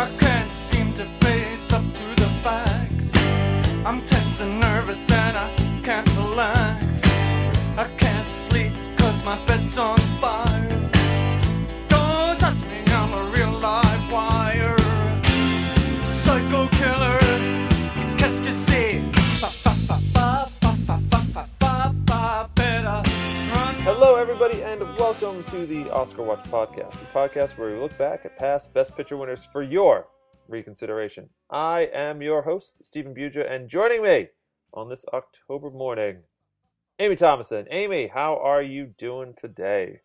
I Oscar Watch Podcast, the podcast where we look back at past Best Picture winners for your reconsideration. I am your host, Stephen Buja, and joining me on this October morning, Amy Thomason. Amy, how are you doing today?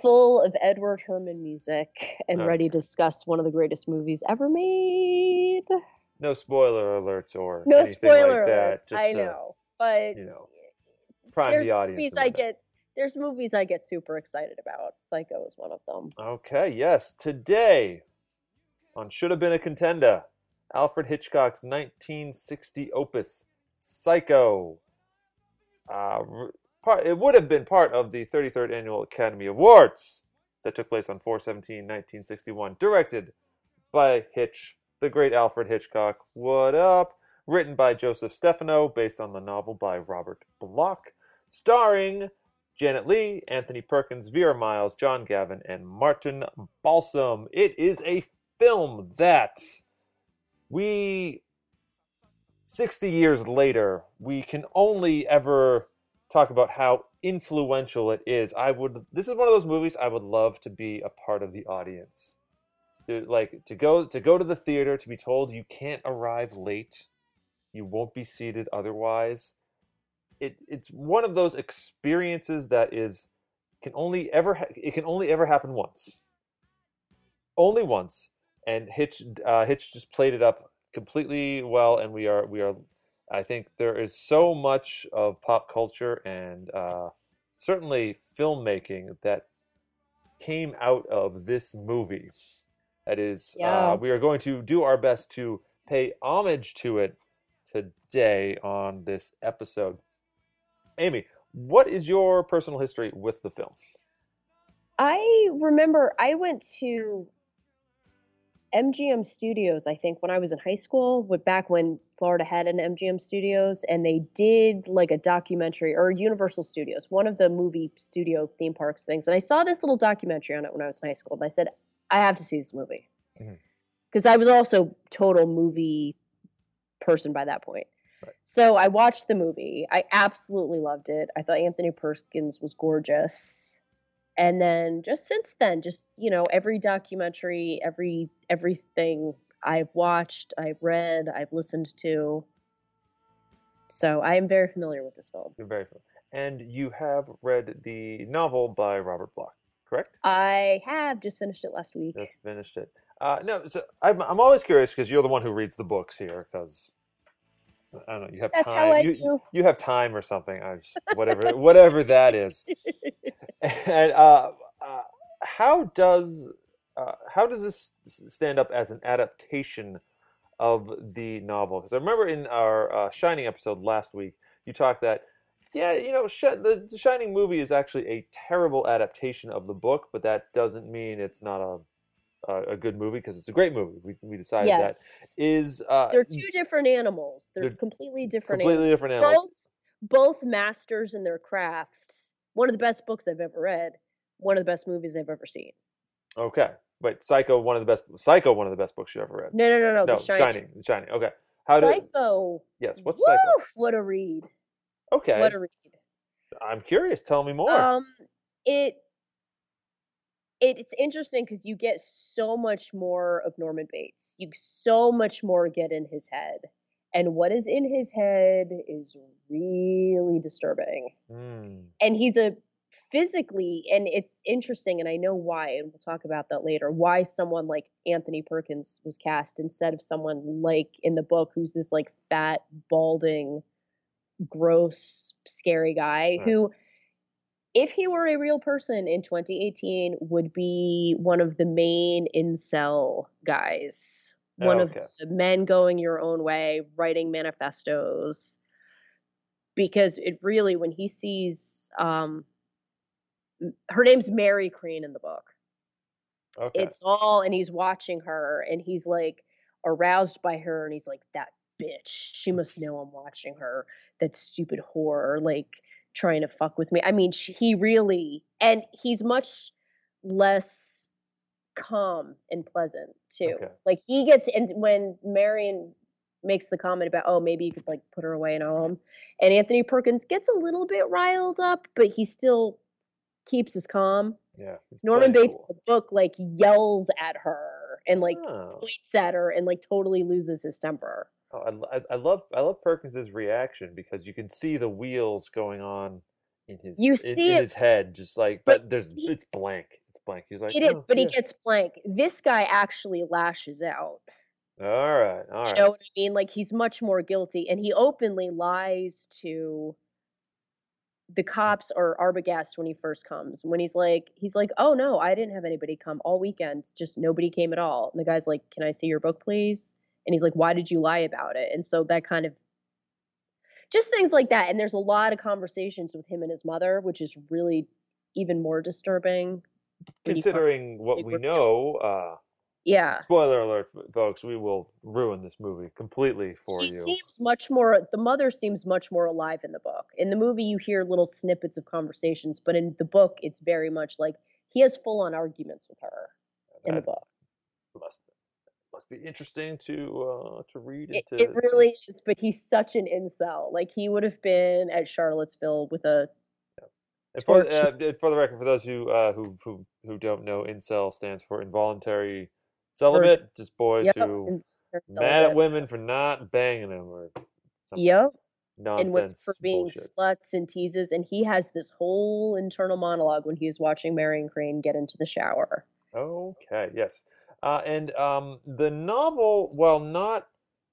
full of Edward Herrmann music and Oh. ready to discuss one of the greatest movies ever made. No spoiler alerts or No anything spoiler like that. alerts, Just I to, know, but you know, prime the audience. movies I get. There's movies I get super excited about. Psycho is one of them. Okay, yes. Today, on Should Have Been a Contender, Alfred Hitchcock's 1960 opus, Psycho. Uh, part, it would have been part of the 33rd Annual Academy Awards that took place on 417 1961, directed by Hitch, the great Alfred Hitchcock. What up? Written by Joseph Stefano, based on the novel by Robert Bloch, starring Janet Leigh, Anthony Perkins, Vera Miles, John Gavin, and Martin Balsam. It is a film that we, 60 years later, we can only ever talk about how influential it is. I would, this is one of those movies I would love to be a part of the audience. To, like to go to go to the theater to be told you can't arrive late you won't be seated otherwise it it's one of those experiences that is can only ever ha- it can only ever happen once. Only once. And hitch uh, hitch just played it up completely well and we are we are i think there is so much of pop culture and uh, certainly filmmaking that came out of this movie. That is Yeah. uh, we are going to do our best to pay homage to it today on this episode Amy, what is your personal history with the film? I remember I went to MGM Studios, I think, when I was in high school, with back when Florida had an MGM Studios, and they did like a documentary or Universal Studios, one of the movie studio theme parks things. And I saw this little documentary on it when I was in high school, and I said, I have to see this movie. Mm-hmm. Because I was also total movie person by that point. Right. So I watched the movie. I absolutely loved it. I thought Anthony Perkins was gorgeous and then just since then just you know every documentary every everything i've watched i've read i've listened to so i am very familiar with this film You're very familiar. And you have read the novel by Robert Bloch, correct? i have just finished it last week Just finished it. Uh, no, so I'm, I'm always curious because you're the one who reads the books here because I don't know, you have That's time. how I you, do. you have time or something. I just, whatever, whatever that is. and uh, uh, how does uh, how does this stand up as an adaptation of the novel? Because I remember in our uh, Shining episode last week, you talked that yeah, you know, Sh- the Shining movie is actually a terrible adaptation of the book, but that doesn't mean it's not a a, a good movie because it's a great movie. We we decided that yes is uh, they're two different animals they're They're completely different completely animals. different animals. both both masters in their craft one of the best books i've ever read one of the best movies i've ever seen Okay, wait, Psycho, one of the best. Psycho, one of the best books you ever read. no no no no, No, the shining, The Shining. Okay, how did? psycho Yes, what's Woo! Psycho? what a read Okay, what a read I'm curious. Tell me more. Um, it it's interesting because you get so much more of Norman Bates. You so much more get in his head, and what is in his head is really disturbing. Hmm. And he's a physically, and it's interesting, and I know why, and we'll talk about that later. Why someone like Anthony Perkins was cast instead of someone like in the book, who's this like fat, balding, gross, scary guy Right. who if he were a real person in 2018 would be one of the main incel guys one Okay. of the men going your own way writing manifestos because it really when he sees um her name's mary crane in the book Okay. It's all, and he's watching her, and he's like aroused by her, and he's like, that bitch. She must know I'm watching her. That stupid whore, like trying to fuck with me. I mean, sh- he really, and he's much less calm and pleasant too. Okay. Like he gets, and when Marion makes the comment about, oh, maybe you could like put her away in a home, and Anthony Perkins gets a little bit riled up, but he still keeps his calm. yeah. Norman Bates cool. in the book like yells at her and like Oh. points at her and like totally loses his temper. Oh, I, I, love I love Perkins's reaction because you can see the wheels going on in his You in, see in it, his head, just like but but there's he- it's blank. It's blank. He's like It is, "Oh, but he gets blank. This guy actually lashes out. all right, all You know what I mean? Like he's much more guilty, and he openly lies to the cops or Arbogast when he first comes. When he's like, he's like, "Oh no, I didn't have anybody come all weekend. Just nobody came at all." And the guy's like, "Can I see your book, please?" And he's like, "Why did you lie about it?" And so that kind of just things like that. And there's a lot of conversations with him and his mother, which is really even more disturbing. Considering what we know, uh, yeah. spoiler alert, folks, we will ruin this movie completely for she you. seems much more the mother seems much more alive in the book in the movie you hear little snippets of conversations but in the book it's very much like he has full on arguments with her in the book must be interesting to uh, to read it, into. it really is but he's such an incel like he would have been at charlottesville with a And for, uh, for the record, for those who uh, who who who don't know, incel stands for involuntary celibate, just boys yep, who mad at women for not banging them or some yep nonsense and for being bullshit. sluts and teases and he has this whole internal monologue when he's watching marion crane get into the shower. Okay, yes, uh, and um, the novel, while not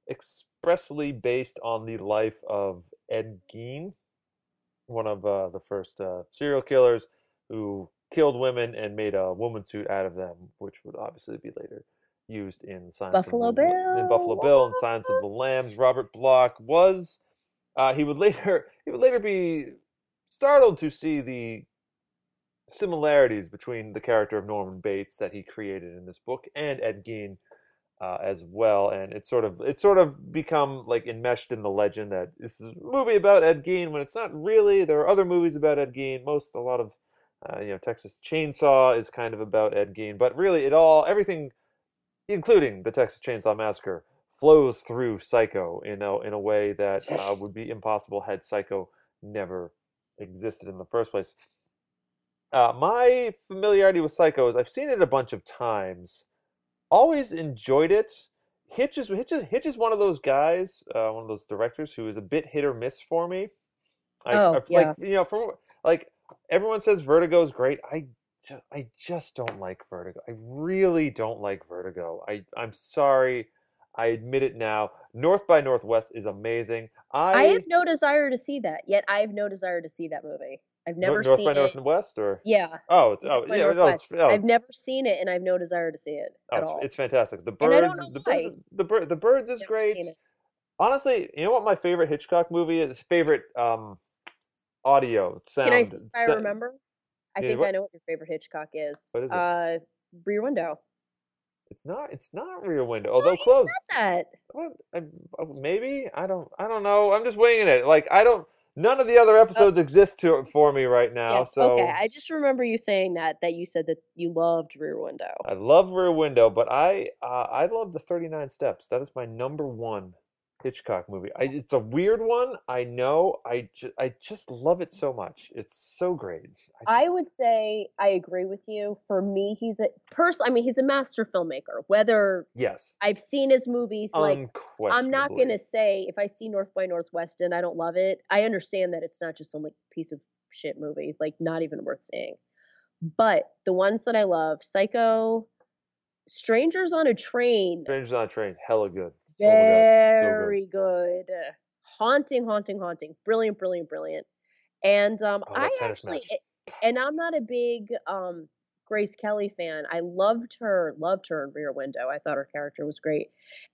expressly based on the life of Ed Gein, one of uh, the first uh, serial killers who killed women and made a woman suit out of them, which would obviously be later used in Silence Buffalo of the, in Buffalo Bill, Bill and Silence of the Lambs. Robert Bloch was uh, he would later he would later be startled to see the similarities between the character of Norman Bates that he created in this book and Ed Gein uh, as well, and it's sort of it's sort of become like enmeshed in the legend that this is a movie about Ed Gein when it's not really. There are other movies about Ed Gein. Most a lot of uh, you know Texas Chainsaw is kind of about Ed Gein, but really it all everything, including the Texas Chainsaw Massacre, flows through Psycho in a in a way that uh, would be impossible had Psycho never existed in the first place. Uh, my familiarity with Psycho is I've seen it a bunch of times. Always enjoyed it. Hitch is Hitch is, Hitch is one of those guys, uh, one of those directors who is a bit hit or miss for me. Like, Oh, I've- yeah. like you know, from like everyone says Vertigo is great. I just, I just don't like Vertigo. I really don't like Vertigo. I I'm sorry. I admit it now. North by Northwest is amazing. I, I have no desire to see that. Yet I have no desire to see that movie. I've never North seen by it. Northwest or Yeah. oh it's, oh yeah no, it's, oh, I've never seen it, and I have no desire to see it Oh, at it's, all. it's fantastic. The And I don't birds, the why. birds, the bird, the birds is great. it. Honestly, you know what my favorite Hitchcock movie is? Favorite um, audio sound. Can I I remember? I think what- I know what your favorite Hitchcock is. What is it? Uh, Rear Window. It's not. It's not Rear Window, Oh, although close. said that. What? I, uh, maybe I don't. I don't know. I'm just winging it. Like I don't. None of the other episodes exist to, for me right now. Oh. Yeah, So Okay, I just remember you saying that. That you said that you loved Rear Window. I love Rear Window, but I uh, I love the 39 Steps. That is my number one Hitchcock movie. I, it's a weird one. I know. I ju- I just love it so much. It's so great. I I would say I agree with you. For me, he's a person. I mean, he's a master filmmaker. Whether yes. I've seen his movies, like I'm not gonna say if I see North by Northwest and I don't love it. I understand that it's not just some like piece of shit movie, like not even worth seeing. But the ones that I love, Psycho, Strangers on a Train, Strangers on a Train, hella good. Oh so good. very good. Haunting, haunting, haunting. Brilliant, brilliant, brilliant. And um, Oh, I actually, match. and I'm not a big um, Grace Kelly fan. I loved her, loved her in Rear Window. I thought her character was great.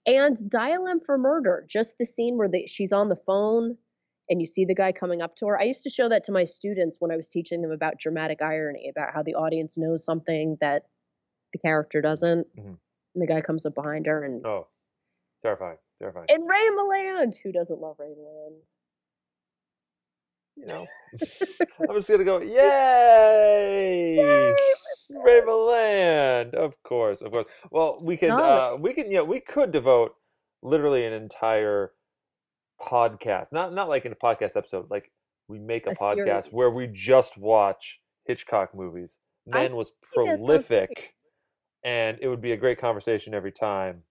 And Dial M for Murder, just the scene where the, she's on the phone and you see the guy coming up to her. I used to show that to my students when I was teaching them about dramatic irony, about how the audience knows something that the character doesn't. Mhm. And the guy comes up behind her and Oh, terrifying, terrifying. and Ray Milland. Who doesn't love Ray Milland? you know, I'm just gonna go, yay, Ray Milland, of course, of course. Well, we could, No. uh, we can, yeah, we could devote literally an entire podcast, not not like in a podcast episode, like we make a, A podcast where we just watch Hitchcock movies. I was think that sounds prolific, and it would be a great conversation every time.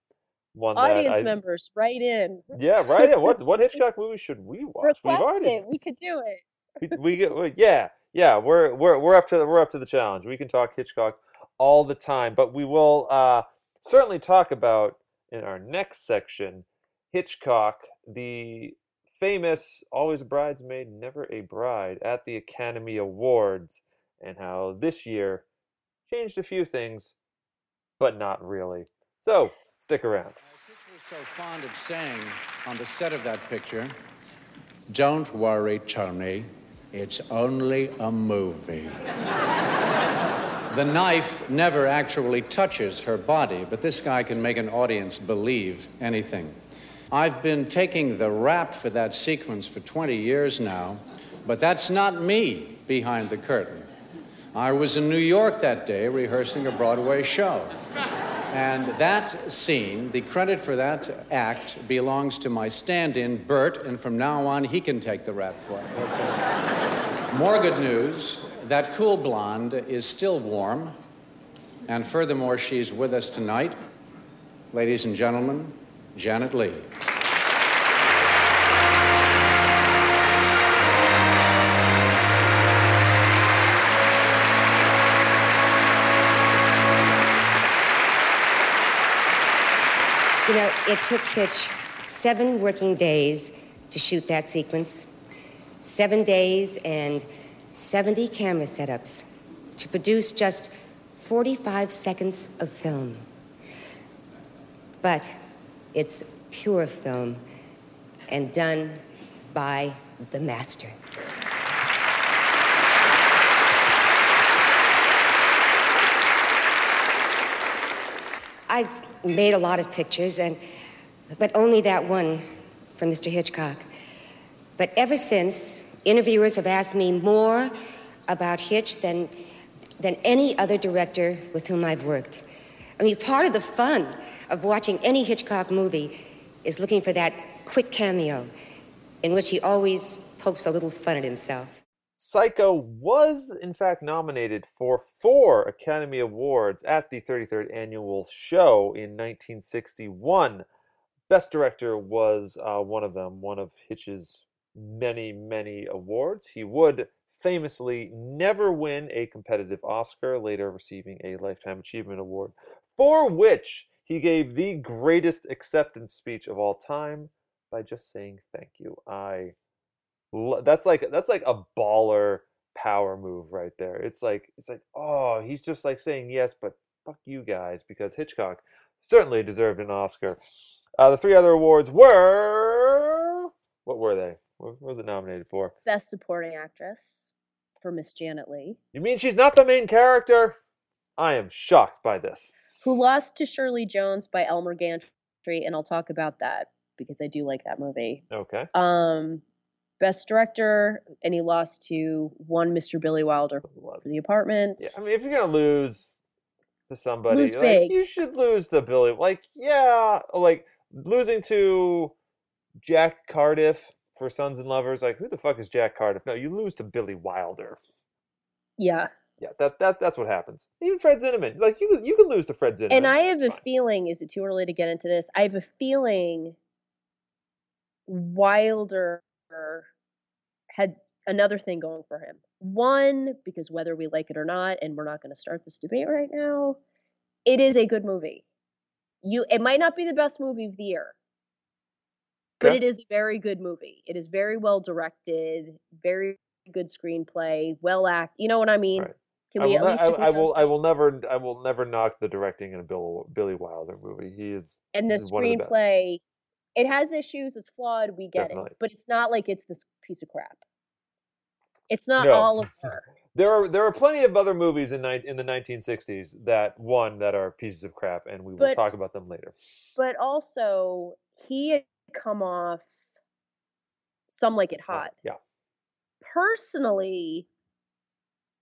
One Audience I, members, write in. yeah, right. in what what Hitchcock movie should we watch? We've already it. We could do it. we, we- yeah yeah we're we're we're up to the, we're up to the challenge. We can talk Hitchcock all the time, but we will uh, certainly talk about in our next section Hitchcock, the famous "Always a Bridesmaid, Never a Bride" at the Academy Awards, and how this year changed a few things, but not really. So stick around. Hitch was so fond of saying on the set of that picture, don't worry, Tony, it's only a movie. the knife never actually touches her body, but this guy can make an audience believe anything. I've been taking the rap for that sequence for 20 years now, but that's not me behind the curtain. I was in New York that day rehearsing a Broadway show. And that scene, the credit for that act belongs to my stand in, Bert, and from now on, he can take the rap for it. Okay. More good news that cool blonde is still warm, and furthermore, she's with us tonight. Ladies and gentlemen, Janet Leigh. It took Hitch seven working days to shoot that sequence. Seven days and 70 camera setups to produce just 45 seconds of film. But it's pure film and done by the master. I've made a lot of pictures, and but only that one from Mr. Hitchcock. But ever since, interviewers have asked me more about Hitch than than any other director with whom I've worked. I mean, part of the fun of watching any Hitchcock movie is looking for that quick cameo in which he always pokes a little fun at himself. Psycho was, in fact, nominated for four Academy Awards at the 33rd annual show in 1961. Best Director was uh, one of them, one of Hitch's many, many awards. He would famously never win a competitive Oscar, later receiving a Lifetime Achievement Award, for which he gave the greatest acceptance speech of all time by just saying thank you. I that's like that's like a baller power move right there. It's like it's like oh he's just like saying yes, but fuck you guys because Hitchcock certainly deserved an Oscar. Uh, the three other awards were what were they? What, what was it nominated for? Best Supporting Actress for Miss Janet Leigh, You mean she's not the main character? I am shocked by this. who lost to Shirley Jones by Elmer Gantry, and I'll talk about that because I do like that movie. Okay, Um, Best Director, and he lost to one Mr. Billy Wilder for The Apartment. yeah, I mean if you're gonna lose to somebody, Lose like, you should lose to Billy. Like yeah, like losing to Jack Cardiff for Sons and Lovers. Like, who the fuck is Jack Cardiff? No, you lose to Billy Wilder. yeah. Yeah, that that that's what happens. Even Fred Zinnemann, like you you can lose to Fred Zinnemann. And I have a feeling, is it too early to get into this? I have a feeling Wilder had another thing going for him. One, because whether we like it or not, and we're not going to start this debate right now, it is a good movie. You, it might not be the best movie of the year, but Okay. it is a very good movie. It is very well directed, very good screenplay, well act. You know what I mean? Right. Can I we will, at least I, I will? I will never I will never knock the directing in a Bill, Billy Wilder movie. He is and the of the screenplay it has issues it's flawed we get Definitely. it but it's not like it's this piece of crap it's not No. all of her there are there are plenty of other movies in ni- in the 1960s that won that are pieces of crap, and we will But- talk about them later. But also, he had come off Some Like It Hot. Yeah. Personally,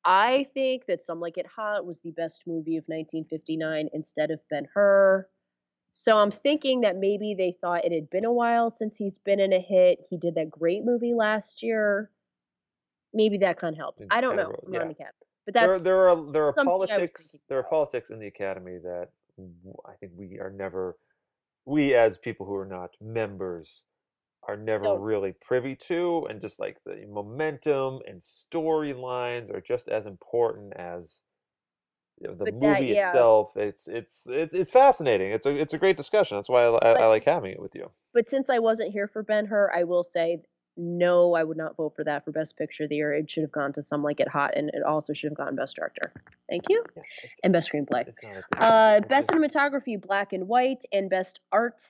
I think that Some Like It Hot was the best movie of 1959 instead of Ben Hur. So I'm thinking that maybe they thought it had been a while since he's been in a hit. He did that great movie last year. Maybe that kind of helped. I don't know. Yeah. academy, but There, that's there are there are I was politics there are politics in the academy that I think we are never we as people who are not members are never Don't. really privy to and just like the momentum and storylines are just as important as the But that- movie yeah. itself it's it's it's it's fascinating it's a it's a great discussion that's why I, I, I like having it with you But since I wasn't here for Ben Hur, I will say no, I would not vote for that for Best Picture of the Year. It should have gone to Some Like It Hot, and it also should have gone Best Director. Thank you. Yeah, And Best Screenplay. it's not a Uh, best cinematography, black and white, and best art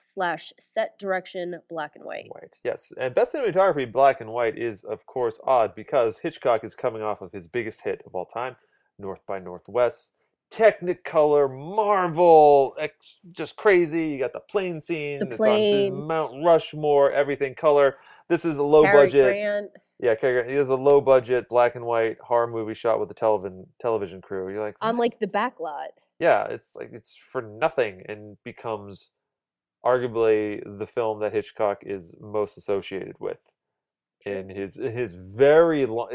slash set direction, black and white. white. Yes, and best cinematography, black and white, is of course odd because Hitchcock is coming off of his biggest hit of all time, North by Northwest. Technicolor, Marvel, ex- just crazy. You got the plane scene. The it's plane. on Mount Rushmore, everything color. This is a low Cary budget. Grant. Yeah, Cary Grant. It is a low budget black and white horror movie shot with a television television crew. You're like, on like the back lot. yeah, it's like it's for nothing and becomes arguably the film that Hitchcock is most associated with in his his very long.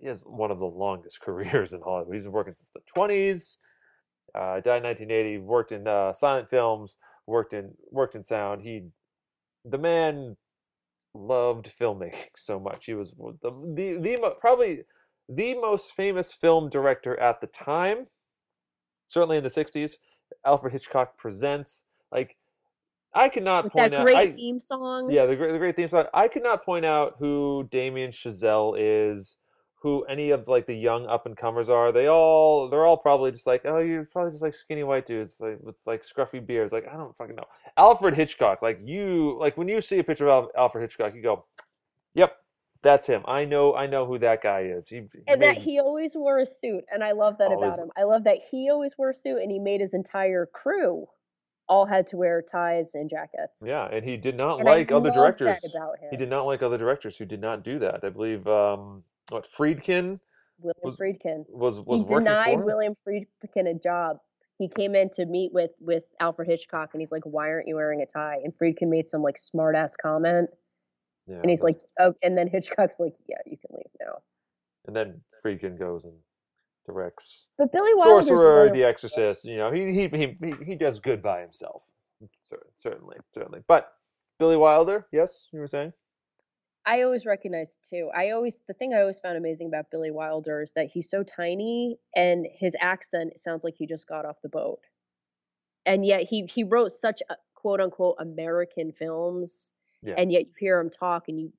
He has one of the longest careers in Hollywood. He's been working since the twenties. Uh, died in 1980. Worked in uh, silent films. Worked in worked in sound. He, the man, loved filmmaking so much. He was the the, the probably the most famous film director at the time certainly in the 60s alfred hitchcock presents like i cannot point that out great I, theme song. yeah the great, the great theme song. I could not point out who damien chazelle is who any of like the young up and comers are. They all they're all probably just like oh you're probably just like skinny white dudes like with like scruffy beards. Like i don't fucking know. Alfred hitchcock like you like when you see a picture of Al- alfred hitchcock you go yep that's him. I know i know who that guy is. He, he and that made- he always wore a suit and i love that Always. about him. I love that he always wore a suit and he made his entire crew all had to wear ties and jackets. Yeah, and he did not and like other directors. that about him. He did not like other directors who did not do that. I believe um what Friedkin william was- friedkin. was was he denied william friedkin a job. He came in to meet with with alfred hitchcock and he's like why aren't you wearing a tie? And friedkin made some like smart ass comment. Yeah, and he's but- like oh and then hitchcock's like yeah you can leave now. And then Friedkin goes and directs but billy wilder's Sorcerer, The Exorcist. You know, he he he he, does good by himself. Certainly, certainly. But Billy Wilder, yes, you were saying. I always recognize too. I always the thing I always found amazing about Billy Wilder is that he's so tiny and his accent sounds like he just got off the boat. And yet he he wrote such a, quote unquote American films Yes. and yet you hear him talk and you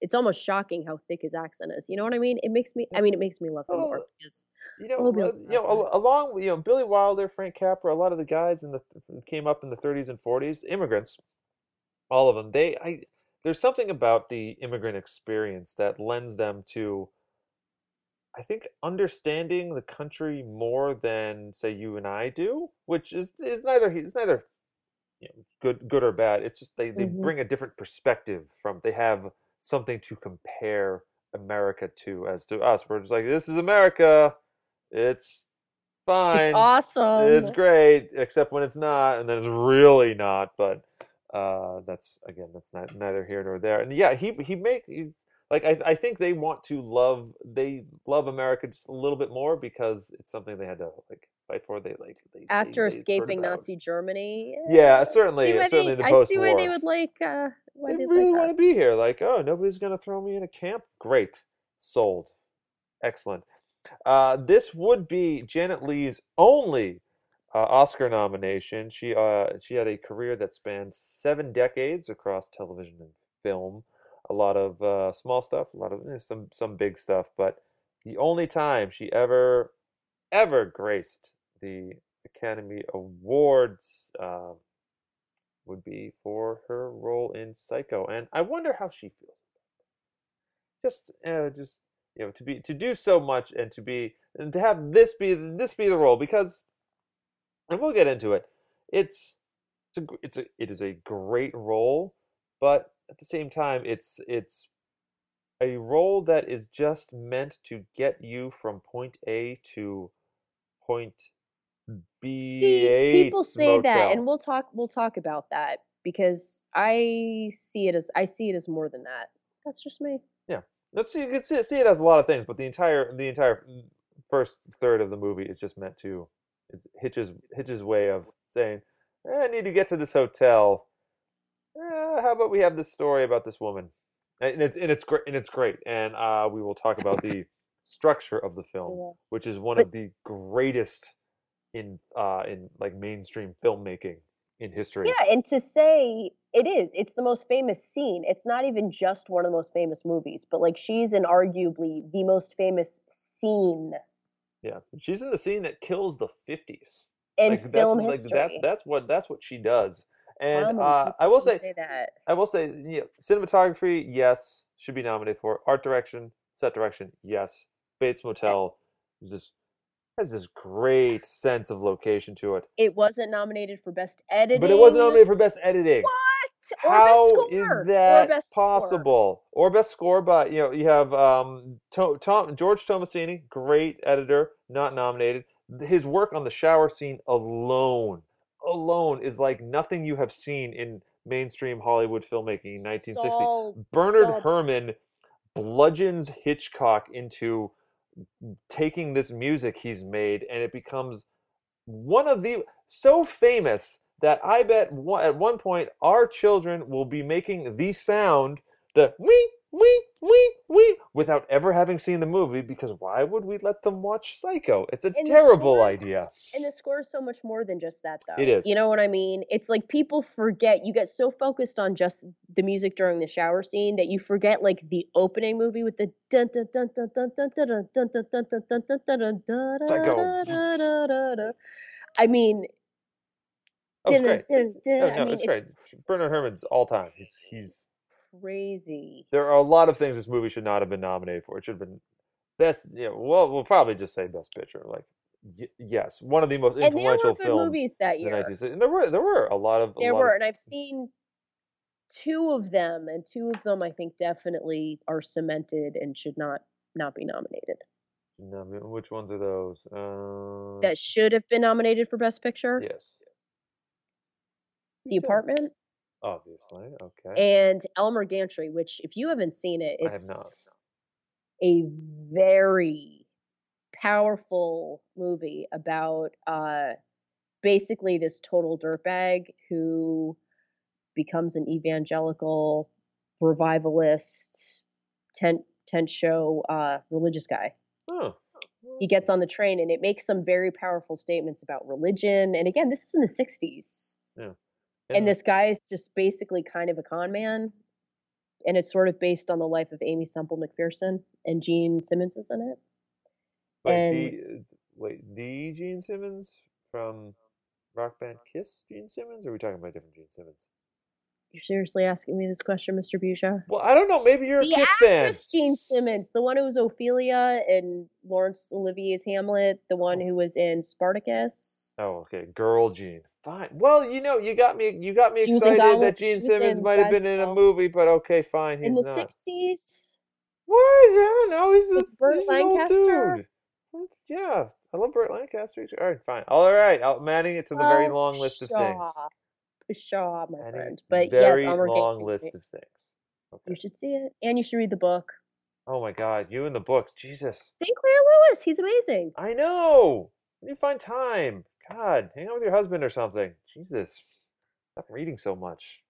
it's almost shocking how thick his accent is. You know what I mean? It makes me I mean it makes me love him more Oh, because you know, uh, you know, along with you know Billy Wilder, Frank Capra, a lot of the guys in the came up in the 30s and 40s, immigrants, all of them. They, I, there's something about the immigrant experience that lends them to, I think, understanding the country more than say you and I do, which is is neither it's neither you know, good good or bad. It's just they they Mhm. bring a different perspective from. They have something to compare America to as to us. We're just like this is America. It's fine. it's awesome. It's great, except when it's not, and then it's really not. But uh, that's again, that's not neither here nor there. And yeah, he he make he, like I I think they want to love they love America just a little bit more because it's something they had to like fight for. They like they, After they escaping. Nazi Germany. Yeah, eh, certainly, certainly they, the I see why they would like uh why They really like want us. to be here. Like, oh, nobody's gonna throw me in a camp. Great, sold, excellent. Uh, this would be Janet Leigh's only uh, Oscar nomination. She uh, she had a career that spanned seven decades across television and film. A lot of uh, small stuff, a lot of eh, some some big stuff, but the only time she ever ever graced the Academy Awards uh, would be for her role in Psycho, and I wonder how she feels. Just, uh, just you know to be to do so much and to be and to have this be this be the role because and we'll get into it it's it's a it's a it is a great role but at the same time it's it's a role that is just meant to get you from point A to point B See, people say that, and we'll talk. We'll talk about that because I see it as I see it as more than that. That's just me. Yeah, let's see. You can see, see it as a lot of things, but the entire the entire first third of the movie is just meant to is Hitch's Hitch's way of saying, eh, "I need to get to this hotel. Eh, how about we have this story about this woman?" And it's and it's great and it's great. And uh, we will talk about the structure of the film, Yeah. which is one But- of the greatest in uh, in like mainstream filmmaking in history. Yeah, and to say it is, it's the most famous scene. It's not even just one of the most famous movies, but like she's in arguably the most famous scene Yeah, she's in the scene that kills the fifties. in like, film that's, history. Like, that's that's what that's what she does. And uh, I will can say, that. I will say, yeah, cinematography, yes, should be nominated for. Art direction, set direction, yes. Bates Motel just has this great sense of location to it, It wasn't nominated for best editing, but it wasn't nominated for best editing. What? Or How best is score. or that score. possible? Or best score by you know you have um to- Tom George Tomasini, great editor, not nominated. His work on the shower scene alone, alone is like nothing you have seen in mainstream Hollywood filmmaking in 1960. Saul- Bernard Herrmann bludgeons Hitchcock into taking this music he's made, and it becomes one of the so famous that I bet one, at one point our children will be making the sound, the wee wee wee wee, without ever having seen the movie. Because why would we let them watch Psycho? It's a And terrible scores- idea. And the score is so much more than just that, though. It is. You know what I mean? It's like people forget. You get so focused on just the music during the shower scene that you forget like the opening movie with the dun dun dun dun dun dun dun dun dun dun dun dun dun dun dun dun Psycho. dun dun dun dun dun. I mean, Oh, it's dun, great. dun, It's, dun. no, I no, mean, it's it's great. Bernard Herrmann's all time. He's he's crazy. there are a lot of things this movie should not have been nominated for. It should have been best. Yeah, well, we'll probably just say best picture. Like, y- yes, one of the most And there influential were good films movies that in the year. 1960s. And there were there were a lot of a There lot were, of and I've seen two of them, and two of them I think definitely are cemented and should not not be nominated. no, which ones are those? Uh, That should have been nominated for Best Picture. yes, The Apartment obviously. Okay, and Elmer Gantry, which if you haven't seen it, it's a very powerful movie about uh basically this total dirtbag who becomes an evangelical revivalist tent tent show uh religious guy. Oh, he gets on the train and it makes some very powerful statements about religion and again this is in the 60s and this guy is just basically kind of a con man and it's sort of based on the life of aimee semple mcpherson and jean simmons is in it wait, and- the, uh, wait, the Gene Simmons from rock band Kiss, Gene Simmons, or are we talking about different Gene Simmons? you're seriously asking me this question mr Buja? Well, I don't know. Maybe you're a the Kiss fan. actress Jean Simmons, the one who was Ophelia in Laurence Olivier's Hamlet, the one oh. who was in Spartacus. Oh, okay. Girl Jean. Fine. Well, you know, you got me you got me excited that Gene Simmons might have been in a movie, but okay, fine, he's in the not. 60s. What? I don't know. He's, a, With Burt he's old Lancaster? dude. Yeah, I love Burt Lancaster. All right, fine. All right, I'm adding it to the very Oh, long list of things. Pshaw. Pshaw, my Adding friend. But very yes, Elmer long list of things. Okay. You should see it. And you should read the book. Oh my God, you and the books, Jesus. Sinclair Lewis, he's amazing. I know. You find time? God, hang out with your husband or something. Jesus, stop reading so much.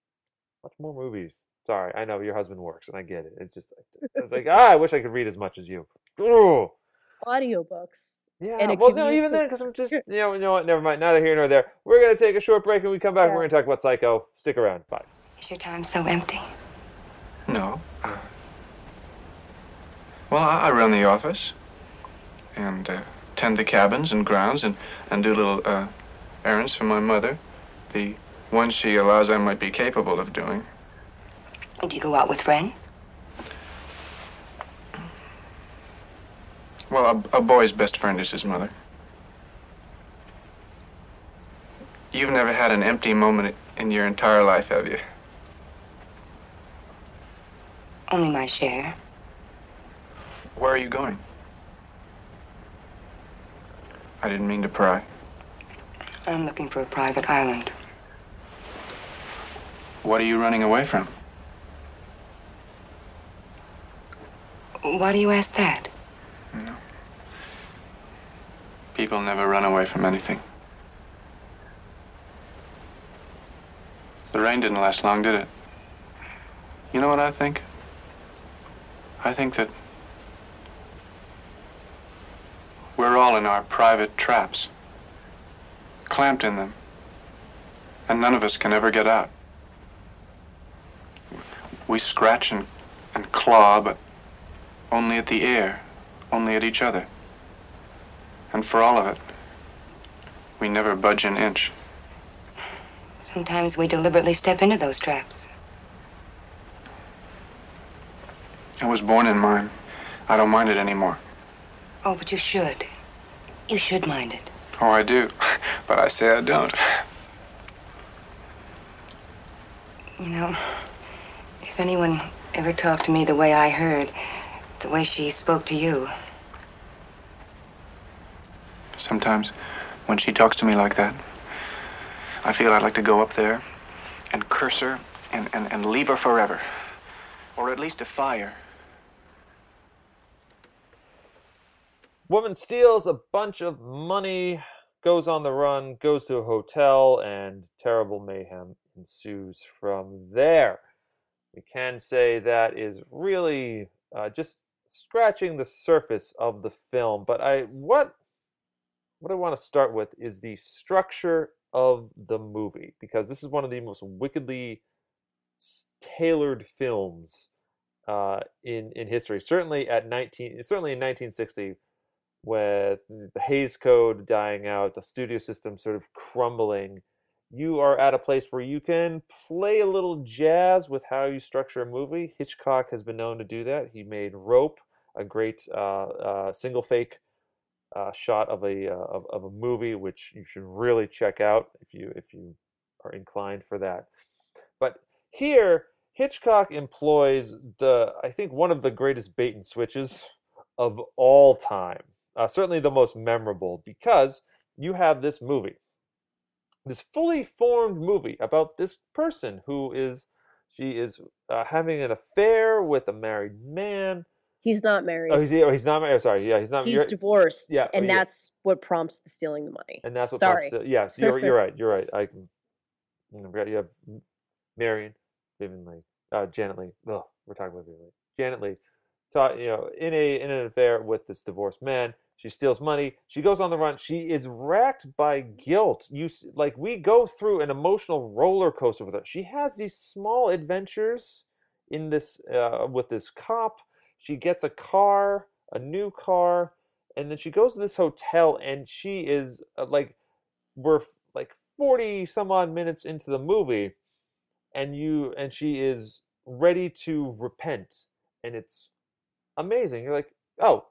Watch more movies. Sorry, I know your husband works, and I get it. It's just, it's like, ah, I wish I could read as much as you. Ooh. Audiobooks. Yeah. Well, no, even then, because I'm just, you know, you know what? Never mind. Neither here nor there. We're gonna take a short break, and we come back. Yeah. We're gonna talk about Psycho. Stick around. Bye. Is your time so empty? No. Uh, well, I, I run the office and uh, tend the cabins and grounds and, and do little uh, errands for my mother. The ones she allows I might be capable of doing. Do you go out with friends? Well, a, a boy's best friend is his mother. You've never had an empty moment in your entire life, have you? Only my share. Where are you going? I didn't mean to pry. I'm looking for a private island. What are you running away from? Why do you ask that? People never run away from anything. The rain didn't last long, did it? You know what I think? I think that we're all in our private traps, clamped in them, and none of us can ever get out. We scratch and, and claw, but only at the air, only at each other. And for all of it, we never budge an inch. Sometimes we deliberately step into those traps. I was born in mine. I don't mind it anymore. Oh, but you should. You should mind it. Oh, I do. But I say I don't. You know, if anyone ever talked to me the way I heard, the way she spoke to you, Sometimes, when she talks to me like that, I feel I'd like to go up there and curse her and, and, and leave her forever. Or at least defy her. Woman steals a bunch of money, goes on the run, goes to a hotel, and terrible mayhem ensues from there. We can say that is really uh, just scratching the surface of the film. But I what what I want to start with is the structure of the movie because this is one of the most wickedly tailored films uh, in in history. Certainly at nineteen, certainly in nineteen sixty, with the Hays Code dying out, the studio system sort of crumbling. You are at a place where you can play a little jazz with how you structure a movie. Hitchcock has been known to do that. He made Rope, a great uh, uh, single fake uh, shot of a uh, of, of a movie, which you should really check out if you if you are inclined for that. But here, Hitchcock employs the I think one of the greatest bait and switches of all time. Uh, certainly the most memorable because you have this movie, this fully formed movie about this person who is she is uh, having an affair with a married man. He's not married. Oh, he's, oh, he's not married. Sorry, yeah, he's not. He's divorced. yeah, and yeah. that's what prompts the stealing the money. and that's what. Sorry. prompts the- yes, you're you're right. You're right. I can. You know, got- you have Marion, Vivien Leigh, uh, Janet Leigh. Oh, we're talking about Vivien Leigh. Janet Leigh, taught you know in a in an affair with this divorced man. She steals money. She goes on the run. She is racked by guilt. You like we go through an emotional roller coaster with her. She has these small adventures in this uh, with this cop. She gets a car, a new car, and then she goes to this hotel, and she is uh, like, we're like forty some odd minutes into the movie, and you and she is ready to repent, and it's amazing. You're like, oh,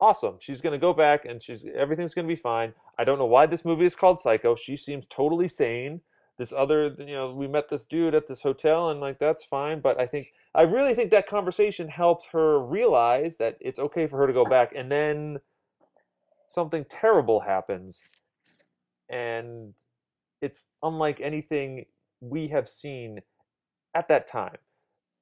awesome. She's gonna go back, and she's everything's gonna be fine. I don't know why this movie is called Psycho. She seems totally sane. This other, you know, we met this dude at this hotel, and like that's fine. But I think I really think that conversation helped her realize that it's okay for her to go back, and then something terrible happens, and it's unlike anything we have seen at that time.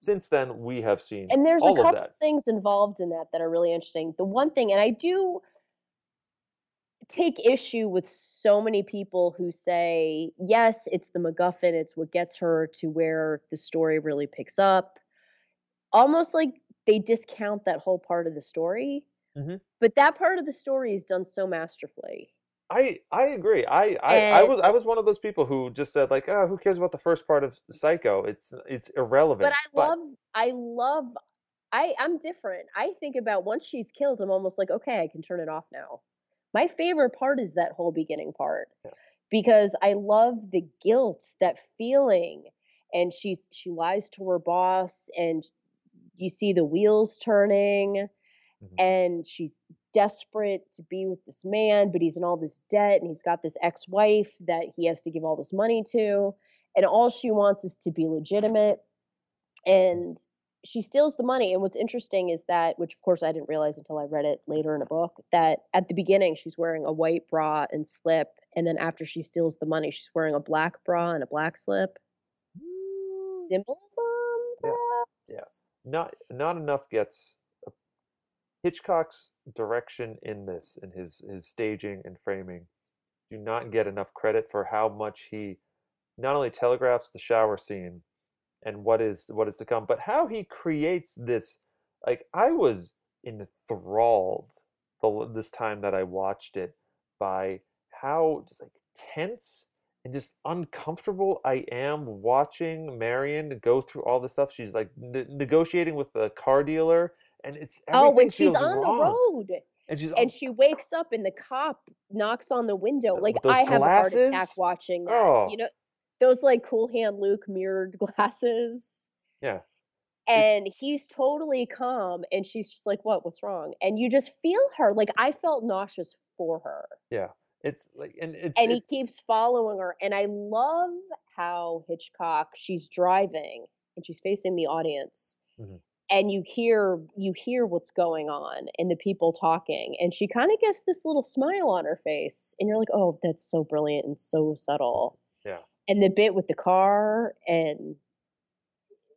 Since then, we have seen And there's all a couple of that. things involved in that that are really interesting. The one thing, and I do take issue with so many people who say, yes, it's the MacGuffin, it's what gets her to where the story really picks up. Almost like they discount that whole part of the story. Mhm. But that part of the story is done so masterfully. I I agree. I, I, I was I was one of those people who just said like, oh, who cares about the first part of Psycho? It's it's irrelevant. But I love, I love, I I'm different. I think about once she's killed, I'm almost like, okay, I can turn it off now. My favorite part is that whole beginning part Yeah. because I love the guilt, that feeling, and she's she lies to her boss, and you see the wheels turning, Mhm. and she's desperate to be with this man, but he's in all this debt and he's got this ex-wife that he has to give all this money to, and all she wants is to be legitimate. And she steals the money. And what's interesting is that, which of course I didn't realize until I read it later in a book, that at the beginning she's wearing a white bra and slip, and then after she steals the money, she's wearing a black bra and a black slip. Symbolism, Yeah, yeah. not not enough gets Hitchcock's direction in this in his his staging and framing do not get enough credit for how much he not only telegraphs the shower scene and what is what is to come but how he creates this like I was enthralled the this time that I watched it by how just like tense and just uncomfortable I am watching Marion go through all this stuff. She's like ne- negotiating with the car dealer, and it's Oh, when she's on wrong. the road and she's and she wakes up and the cop knocks on the window. Like I have a heart attack watching that. Oh. You know, those like cool hand Luke mirrored glasses. yeah, And he's totally calm and she's just like, What? What's wrong? And you just feel her. Like I felt nauseous for her. yeah. It's like and it's and he keeps following her and i love how hitchcock she's driving and she's facing the audience Mhm. And you hear you hear what's going on and the people talking and she kind of gets this little smile on her face and you're like oh that's so brilliant and so subtle Yeah. and the bit with the car and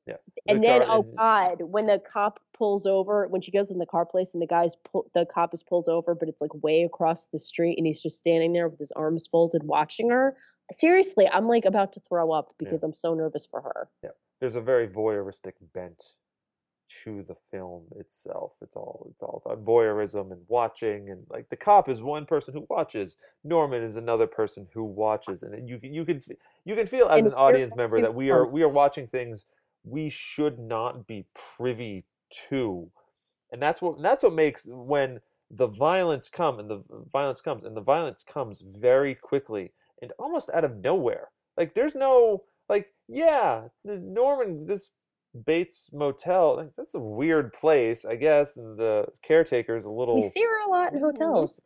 yeah. and The then car- oh and- god when the cop pulls over when she goes in the car place and the guy's pull, the cop is pulled over but it's like way across the street and he's just standing there with his arms folded watching her seriously i'm like about to throw up Yeah. because i'm so nervous for her yeah there's a very voyeuristic bent to the film itself. It's all it's all about voyeurism and watching and like the cop is one person who watches, Norman is another person who watches, and you can you can you can feel as And an audience member that we are we are watching things we should not be privy to, and that's what that's what makes when the violence come and the violence comes and the violence comes very quickly and almost out of nowhere. Like there's no like yeah, Norman this Bates Motel like that's a weird place, I guess, and the caretaker is a little we see her a lot in hotels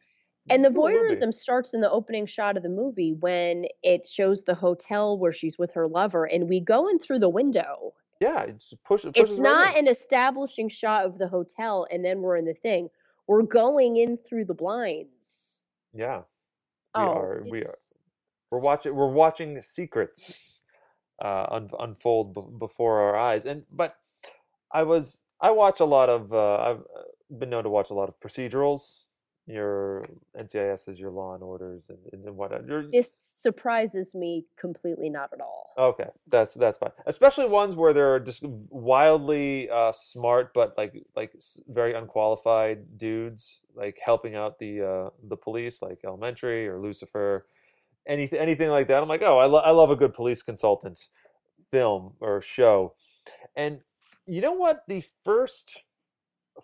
and the voyeurism starts in the opening shot of the movie when it shows the hotel where she's with her lover and we go in through the window. Yeah, it's push, it it's not in. an establishing shot of the hotel and then we're in the thing. We're going in through the blinds. Yeah, we oh are we are we're watching we're watching secrets uh, un- unfold b- before our eyes. And but I was I watch a lot of uh, I've uh, been known to watch a lot of procedurals. Your NCIS is your Law and Orders and, and whatnot. Your, this surprises me completely not at all Okay, that's that's fine. Especially ones where they're just wildly uh, smart, but like like very unqualified dudes, like helping out the uh, the police, like Elementary or Lucifer, anything anything like that. I'm like, oh, I, lo- I love a good police consultant film or show. And you know what? The first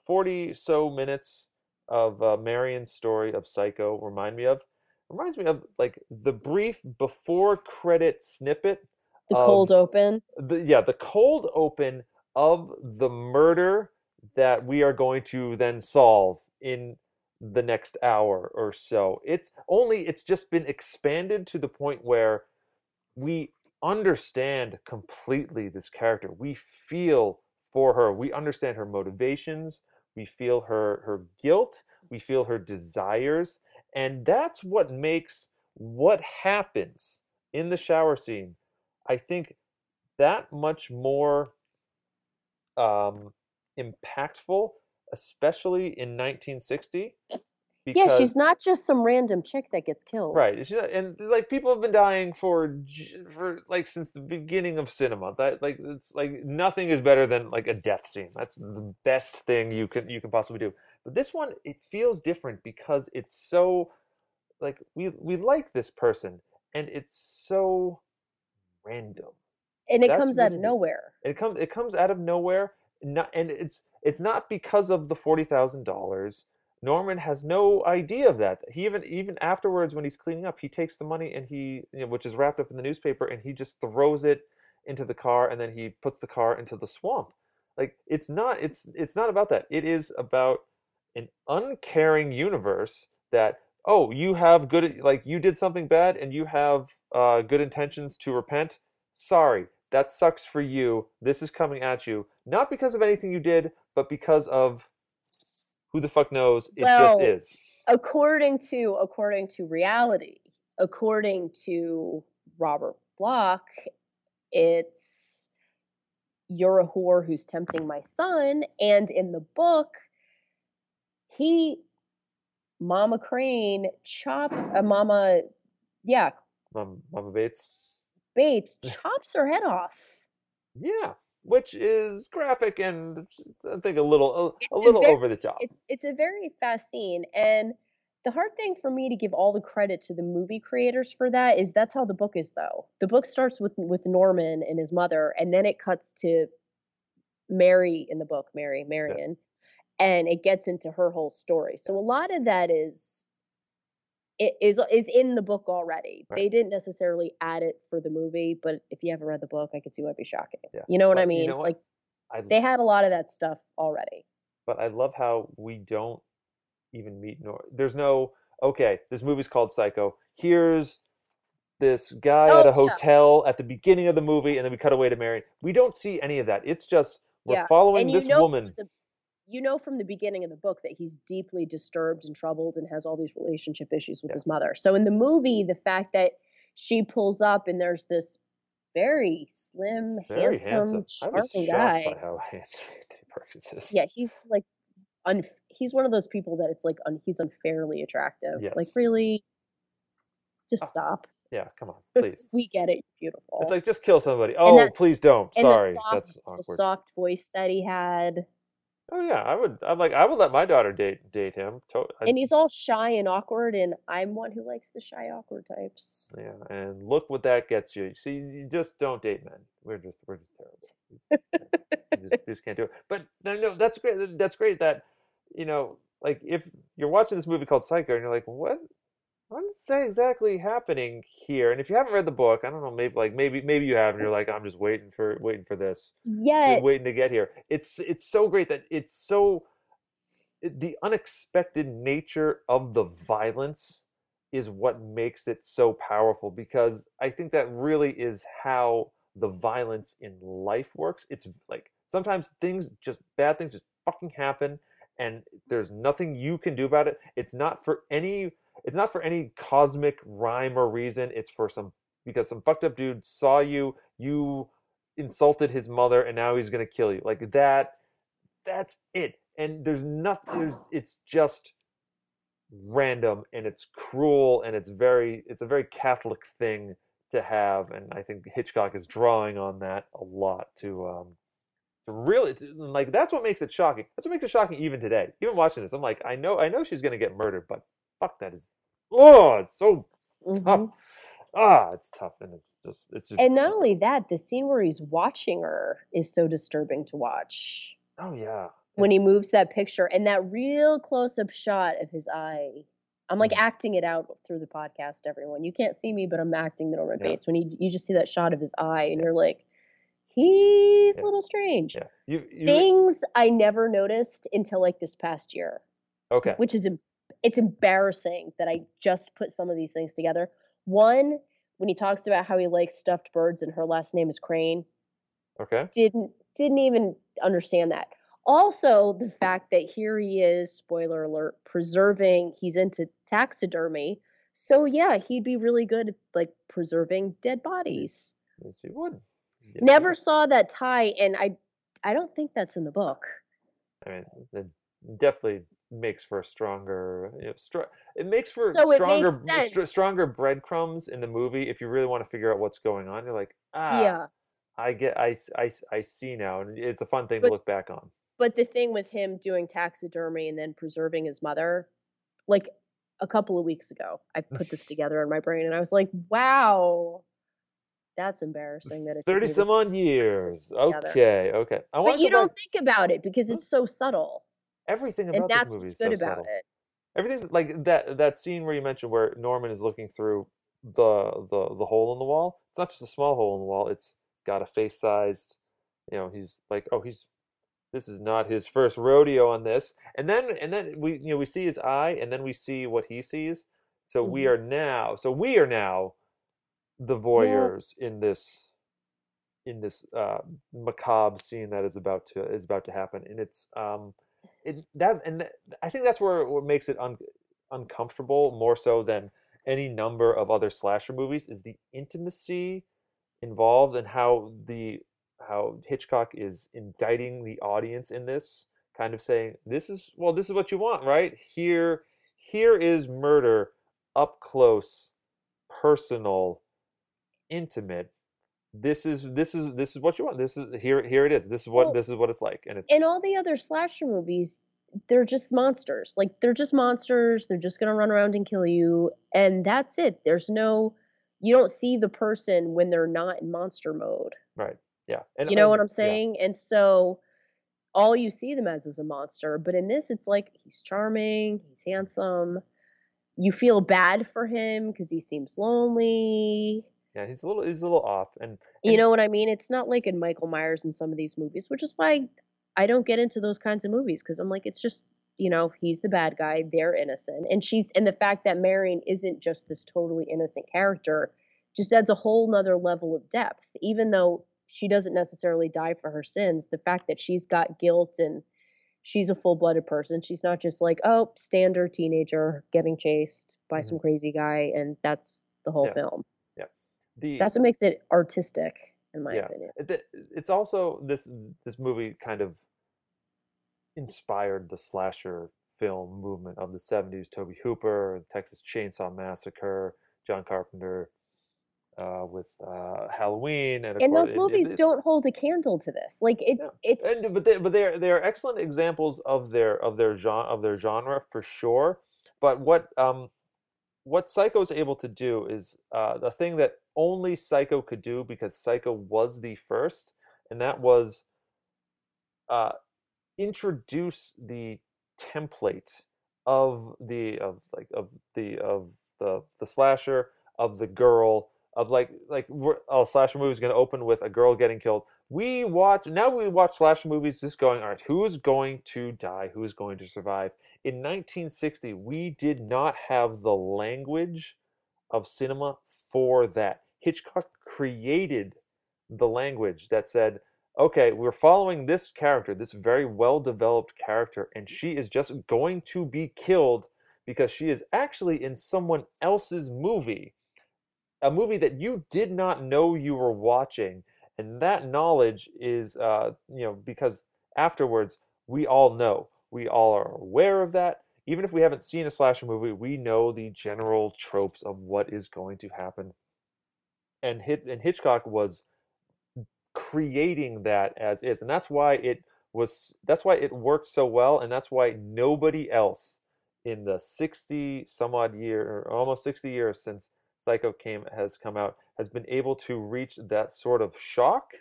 forty so minutes of uh, Marion's story of Psycho remind me of reminds me of like the brief before credit snippet the cold open the yeah the cold open of the murder that we are going to then solve in the next hour or so. It's only it's just been expanded to the point where we understand completely this character. We feel for her. We understand her motivations. We feel her her guilt. We feel her desires. And that's what makes what happens in the shower scene i think that much more um impactful especially in 1960 yeah she's not just some random chick that gets killed Right, she's not- and like people have been dying for for like since the beginning of cinema. That like it's like nothing is better than like a death scene. That's the best thing you can you can possibly do. But this one, it feels different because it's so like we we like this person, and it's so random. and it That's comes out of nowhere It comes it comes out of nowhere, not, and it's it's not because of the forty thousand dollars. Norman has no idea of that. He even even afterwards when he's cleaning up, he takes the money and he you know, which is wrapped up in the newspaper and he just throws it into the car and then he puts the car into the swamp. Like it's not it's it's not about that. It is about an uncaring universe that oh you have good like you did something bad and you have uh, good intentions to repent sorry that sucks for you this is coming at you not because of anything you did but because of who the fuck knows it Well, just is. according to according to reality according to robert bloch it's you're a whore who's tempting my son and in the book he mama crane chop uh, mama yeah. Mom, mama bates bates chops her head off. Yeah which is graphic and i think a little a, a a little very- over the top. it's it's a very fast scene and the hard thing for me to give all the credit to the movie creators for that is that's how the book is though. The book starts with with norman and his mother and then it cuts to mary in the book mary marion and it gets into her whole story. So a lot of that is it is is in the book already Right. they didn't necessarily add it for the movie but if you haven't read the book i could see why it'd be shocking Yeah. you know what i But you mean know what? like I, they had a lot of that stuff already but I love how we don't even meet nor there's no okay, this movie's called Psycho. Here's this guy Oh, at a yeah. hotel at the beginning of the movie and then we cut away to Mary. We don't see any of that. It's just we're Yeah, following this woman. the- you know from the beginning of the book that he's deeply disturbed and troubled and has all these relationship issues with his mother. So in the movie, the fact that she pulls up and there's this very slim, Very handsome, handsome. I was charming guy. by how handsome Anthony Perkins is. Yeah, he's like, un- he's one of those people that it's like un- he's unfairly attractive. Yes. Like really, just Ah. stop. Yeah, come on, please. We get it. You're beautiful. It's like just kill somebody. Oh, please don't. Sorry, soft- that's the soft voice that he had. Oh yeah, I would. I'm like, I would let my daughter date date him. To- I- and he's all shy and awkward and i'm one who likes the shy awkward types Yeah, and look what that gets you. See, you just don't date men. We're just we're just terrible. we, just, we just can't do it. But no, no, that's great. That's great. That you know, like if you're watching this movie called Psycho and you're like, what? What's that exactly happening here? And if you haven't read the book, I don't know, maybe like maybe maybe you have, and you're like, I'm just waiting for waiting for this Yeah, waiting to get here. It's it's so great that it's so it- the unexpected nature of the violence is what makes it so powerful because I think that really is how the violence in life works. It's like sometimes things just bad things just fucking happen and there's nothing you can do about it. It's not for any it's not for any cosmic rhyme or reason. It's for some because some fucked up dude saw you, you insulted his mother and now he's to kill you. Like that that's it. And there's nothing there's it's just random and it's cruel and it's very it's a very catholic thing to have and I think Hitchcock is drawing on that a lot to um to really to, like that's what makes it shocking. That's what makes it shocking even today. Even watching this, I'm like, I know I know she's gonna get murdered, but fuck that is oh it's so Mhm. tough. Ah, it's tough and it's just it's just, and not only that the scene where he's watching her is so disturbing to watch oh yeah. when he moves that picture and that real close-up shot of his eye i'm like Mhm. acting it out through the podcast everyone you can't see me but i'm acting the norman Yeah. bates when you, you just see that shot of his eye and you're like he's Yeah. a little strange yeah. You, you things i never noticed until like this past year okay. which is it's embarrassing that I just put some of these things together. One, when he talks about how he likes stuffed birds and her last name is Crane, Okay. didn't didn't even understand that. Also, the fact that here he is, spoiler alert, preserving. He's into taxidermy, so yeah, he'd be really good at like preserving dead bodies. Yes, you would. You Never saw that tie, and I I don't think that's in the book. I mean, definitely makes for a stronger. You know, str- it makes for So stronger, sense. stronger breadcrumbs in the movie if you really want to figure out what's going on. You're like, ah, yeah. I get, i i, I see now, and it's a fun thing But- to look back on. but the thing with him doing taxidermy and then preserving his mother, like a couple of weeks ago, I put this together in my brain and I was like, wow, that's embarrassing that it took Thirty me some odd years. together. Okay, okay. I want But you don't think about it because it's so subtle, Everything and about that's this movie what's is so about subtle. it. Everything's like that. That scene where you mentioned where Norman is looking through the the the hole in the wall. It's not just a small hole in the wall. It's got a face sized. You know, he's like, oh, he's this is not his first rodeo on this. And then and then we you know we see his eye, and then we see what he sees. So we Mhm. are now so we are now the voyeurs in this in this uh, macabre scene that is about to is about to happen, and it's um it that and th- I think that's where what makes it un, uncomfortable more so than any number of other slasher movies is the intimacy involved and how the how Hitchcock is indicting the audience in this kind of saying this is well this is what you want right? Here here is murder up close personal intimate this is this is this is what you want. This is here here it is. This is what Well, this is what it's like. And it's in all the other slasher movies they're just monsters. Like they're just monsters. They're just going to run around and kill you and that's it. There's no you don't see the person when they're not in monster mode. Right. Yeah. And you know what i'm yeah. saying? And so all you see them as is a monster but in this it's like he's charming he's handsome. You feel bad for him because he seems lonely Yeah, he's a little he's a little off, and, you know what I mean? It's not like in Michael Myers in some of these movies, which is why I don't get into those kinds of movies because I'm like, it's just, you know, he's the bad guy, they're innocent. And she's, and the fact that Marion isn't just this totally innocent character just adds a whole nother level of depth. Even though she doesn't necessarily die for her sins, the fact that she's got guilt and she's a full blooded person, she's not just like, oh, standard teenager getting chased by Mhm. some crazy guy, and that's the whole Yeah. film. The That's what makes it artistic, in my Yeah. opinion. it- it's also this this movie kind of inspired the slasher film movement of the 70s tobe hooper texas chainsaw massacre john carpenter uh, with uh, halloween and, and course, those it- it- movies it- don't hold a candle to this. Like it's it's and but they but they are they are excellent examples of their of their genre of their genre for sure. But what um what Psycho is able to do is uh, the thing that only Psycho could do because Psycho was the first, and that was uh, introduce the template of the of like of the of the the slasher of the girl of like like we're, oh slasher movie is going to open with a girl getting killed. We watch now we watch slasher movies just going all right who's going to die? Who's going to survive? In 1960 we did not have the language of cinema for that. Hitchcock created the language that said okay we're following this character this very well developed character and she is just going to be killed because she is actually in someone else's movie a movie that you did not know you were watching. And that knowledge is uh, you know because afterwards we all know. We all are aware of that even if we haven't seen a slasher movie we know the general tropes of what is going to happen and hit and hitchcock was creating that as is and that's why it was that's why it worked so well and that's why nobody else in the 60 some odd year or almost 60 years since psycho came has come out has been able to reach that sort of shock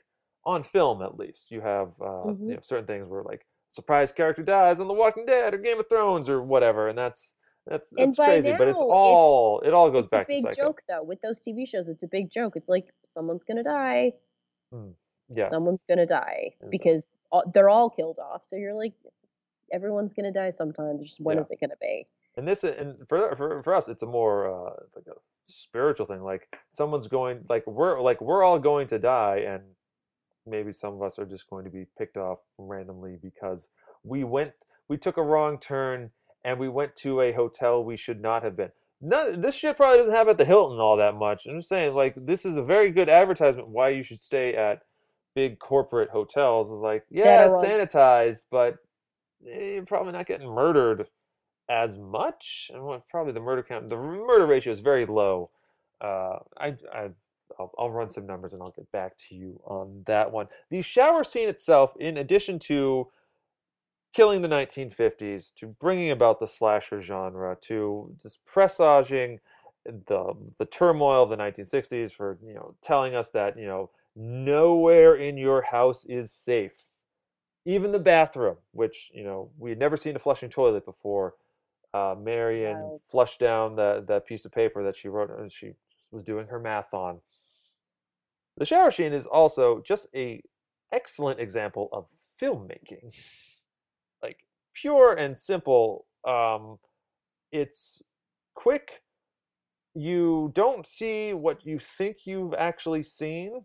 on film at least you have uh, Mhm. you know, certain things where like surprise character dies on the walking dead or game of thrones or whatever and that's that's, that's crazy but now, it's it's- all it all goes back. it's a big to joke though with those TV shows. It's a big joke. It's like someone's gonna die. yeah Someone's gonna die it? because they're all killed off. So you're like, everyone's gonna die sometime. Just when Yeah. is it gonna be? and this and for for for us it's a more uh it's like a spiritual thing like someone's going like we're like we're all going to die and maybe some of us are just going to be picked off randomly because we went we took a wrong turn and we went to a hotel we should not have been None, this shit probably doesn't happen at the Hilton all that much. I'm just saying, like, this is a very good advertisement why you should stay at big corporate hotels. It's like, yeah, it's sanitized, but eh, you're probably not getting murdered as much. And what- probably the murder count, the murder ratio is very low. Uh, I, I, I'll, I'll run some numbers and I'll get back to you on that one. The shower scene itself, in addition to killing the 1950s, to bringing about the slasher genre, to just presaging the the turmoil of the 1960s, for you know telling us that you know nowhere in your house is safe, even the bathroom, which you know we had never seen a flushing toilet before. Uh, Marion flushed down that that piece of paper that she wrote, and she was doing her math on. The shower scene is also just a excellent example of filmmaking. Like pure and simple. Um, it's quick. You don't see what you think you've actually seen,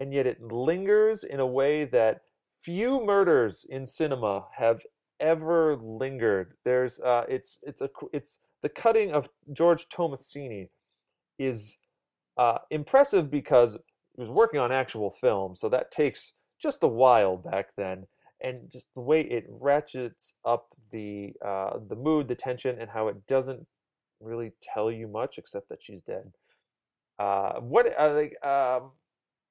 and yet it lingers in a way that few murders in cinema have ever lingered. There's uh, it's it's a it's the cutting of George Tomasini is uh, impressive because he was working on actual film, so that takes just a while back then, and just the way it ratchets up the uh, the mood, the tension, and how it doesn't really tell you much except that she's dead. Uh, what uh, like um,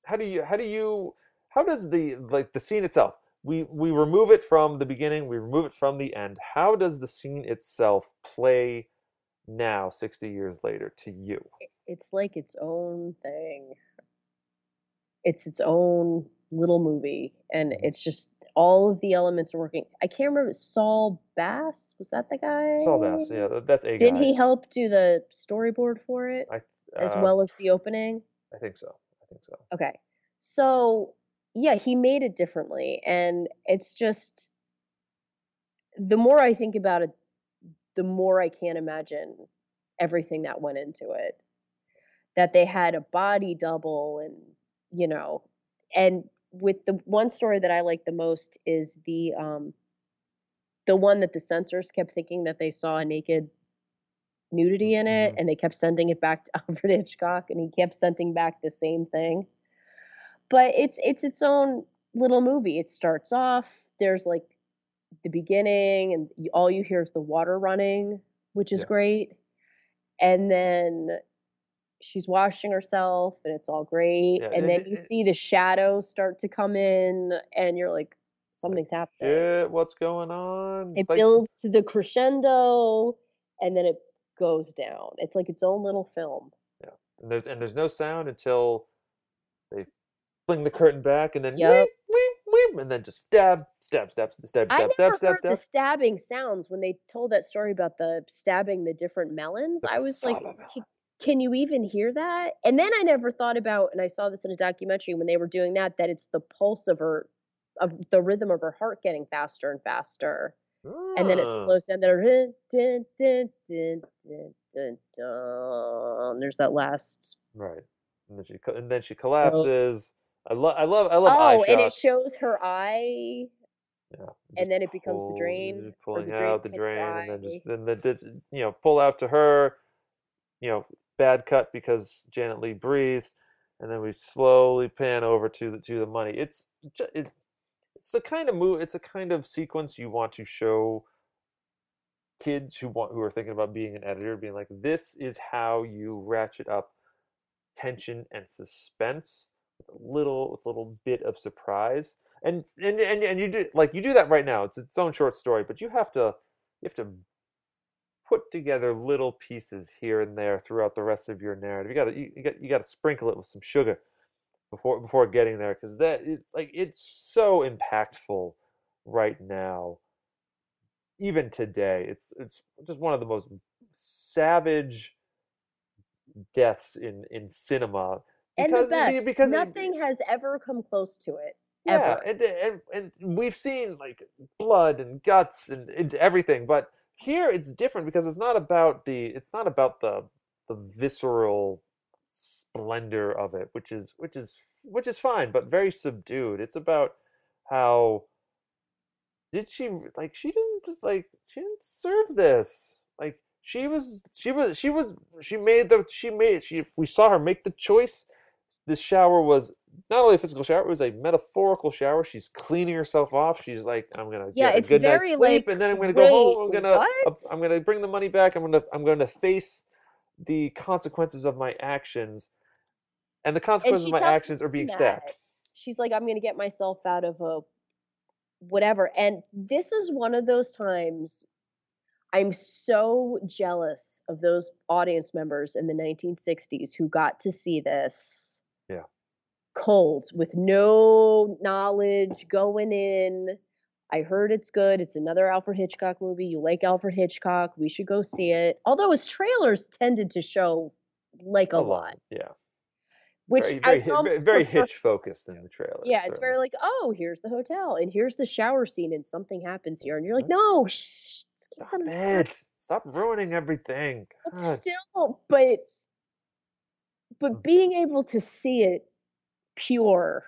how do you how do you how does the like the scene itself we we remove it from the beginning we remove it from the end how does the scene itself play now 60 years later to you It's like its own thing. It's its own little movie, and Mhm. it's just all of the elements are working. I can't remember Saul Bass. Was that the guy? Saul Bass yeah that's a Didn't guy. he help do the storyboard for it I, as uh, well as the opening? I think so I think so Okay. So, yeah, he made it differently. And it's just, the more I think about it, the more I can't imagine everything that went into it. That they had a body double and, you know, and with the one story that I like the most is the, um, the one that the censors kept thinking that they saw a naked nudity in it Mhm. and they kept sending it back to Alfred Hitchcock and he kept sending back the same thing but it's it's its own little movie. It starts off there's like the beginning, and all you hear is the water running, which is Yeah. great, and then she's washing herself, and it's all great, Yeah, and then you it- see the shadows start to come in, and you're like, something's happening. Shit, what's going on It Like, builds to the crescendo, and then it goes down. It's like its own little film. and there's and there's no sound until they fling the curtain back and then Yep. weep, weep, weep, and then just stab stab stab stab stab I stab never stab heard stab the stabbing sounds when they told that story about the stabbing the different melons. The I was like, casaba "Can- you even hear that? And then I never thought about, and I saw this in a documentary when they were doing that, that it's the pulse of her, of the rhythm of her heart getting faster and faster, and then it slows down. There, dun, dun, dun. There's that last. Right. And then she and then she collapses. I love I love I love Oh, and it shows her eye, Yeah. and then it becomes the pull- drain, pulling the drain out the drain, and then just then the, the you know pull out to her. You know, bad cut because Janet Leigh breathed, and then we slowly pan over to the to the money. It's it, it's the kind of move. It's a kind of sequence you want to show kids who want who are thinking about being an editor, being like, this is how you ratchet up tension and suspense with a little with a little bit of surprise. And and and and you do like you do that right now. It's its own short story, but you have to you have to put together little pieces here and there throughout the rest of your narrative. You got to you, you got you got to sprinkle it with some sugar before before getting there because that it's like it's so impactful right now even today it's it's just one of the most savage deaths in in cinema And the best, because it- nothing has ever come close to it. yeah, ever. and, and and we've seen like blood and guts and, and everything, but here it's different because it's not about the it's not about the the visceral splendor of it, which is which is which is fine, but very subdued. It's about how did she like she didn't just like she didn't deserve this. Like she was she was she was she made the she made she we saw her make the choice. This shower was not only a physical shower, it was a metaphorical shower. She's cleaning herself off. She's like, I'm gonna Yeah, get a good night's sleep, like, and then I'm gonna go home. I'm gonna what? I'm gonna bring the money back. I'm gonna I'm gonna face the consequences of my actions, and the consequences she of my actions are being that. stabbed. She's like, I'm going to get myself out of a whatever. And this is one of those times I'm so jealous of those audience members in the 1960s who got to see this. Yeah. Cold with no knowledge going in. I heard it's good. It's another Alfred Hitchcock movie. You like Alfred Hitchcock. We should go see it. Although his trailers tended to show like a, lot. Yeah. which very, I very, hi- very hitch focused in the trailer. Yeah, it's very like, oh, here's the hotel, and here's the shower scene, and something happens here, and you're like, no, shh, Stop that in the back." it! Stop ruining everything. But still, but but Mm. being able to see it pure,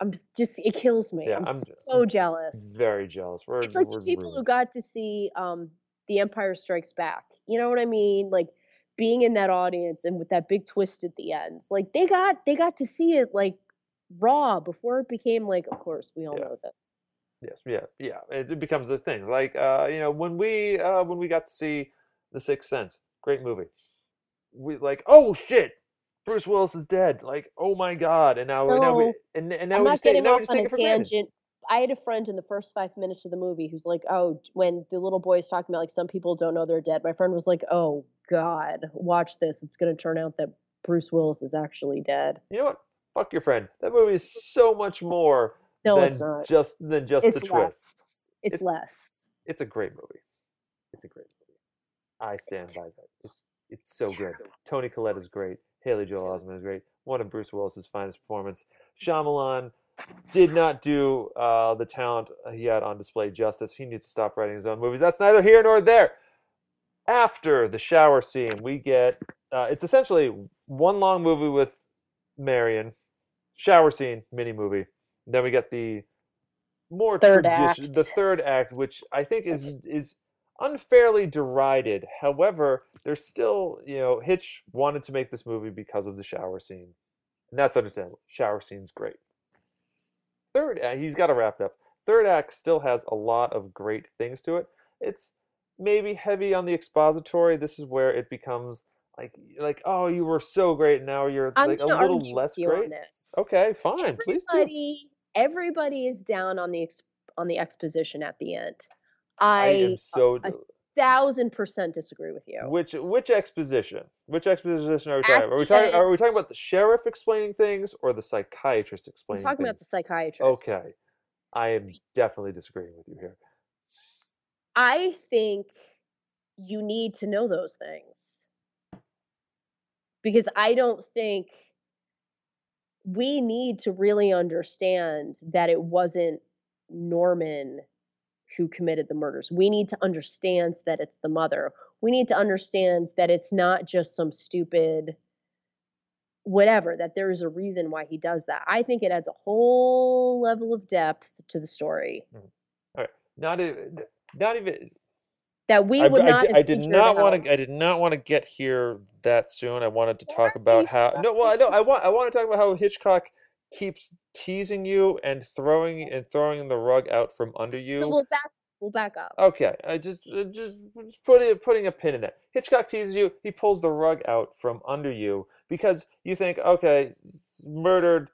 I'm just it kills me. Yeah, I'm, I'm- so jealous. Very jealous. We're, It's like the people who got to see um The Empire Strikes Back. You know what I mean? Like being in that audience and with that big twist at the end. Like they got they got to see it like raw before it became like, of course, we all Yeah. know this. Yes, yeah, yeah. It, it becomes a thing. Like uh, you know, when we uh, when we got to see The Sixth Sense, great movie. We like, oh shit, Bruce Willis is dead. Like, oh my god. And now, now we No, and, and now I'm we not just take, getting now we off just on take a it for granted. tangent. I had a friend in the first five minutes of the movie who's like, "Oh, when the little boy is talking about like some people don't know they're dead." My friend was like, "Oh God, watch this. It's going to turn out that Bruce Willis is actually dead." You know what? Fuck your friend. That movie is so much more No, than it's not. just than just It's the twist. It's It- less. It's a great movie. It's a great movie. I stand by that. It's it's so good. Toni Collette is great. Haley Joel Osment is great. One of Bruce Willis's finest performance. Shyamalan did not do uh, the talent he had on display justice. He needs to stop writing his own movies. That's neither here nor there. After the shower scene, we get uh, it's essentially one long movie with Marion, shower scene, mini movie. Then we get the more Third act. the third act, which I think is is unfairly derided. However, there's still, you know, Hitch wanted to make this movie because of the shower scene, and that's understandable. Shower scene's great. Third, act, he's got to wrap it up. Third act still has a lot of great things to it. It's maybe heavy on the expository. This is where it becomes like like oh, you were so great. Now you're I'm like a little less great. Okay, fine. Please do. Everybody, everybody is down on the on the exposition at the end. I I, am so. a thousand percent disagree with you. Which which exposition? Which exposition are we talking about? Are we talking are we talking about the sheriff explaining things or the psychiatrist I'm explaining talking about the psychiatrist. Okay. I am definitely disagreeing with you here. I think you need to know those things because I don't think we need to really understand that it wasn't Norman who committed the murders. We need to understand that it's the mother. We need to understand that it's not just some stupid whatever, that there is a reason why he does that. I think it adds a whole level of depth to the story mm-hmm. All right, Not even not even that we would I not have I did not want to I did not want to get here that soon. I wanted to talk about how? No, well I know I want I want to talk about how Hitchcock keeps teasing you and throwing and throwing the rug out from under you. So we'll back we'll back up. Okay, I just uh, just just putting putting a pin in it. Hitchcock teases you. He pulls the rug out from under you because you think, okay, murdered,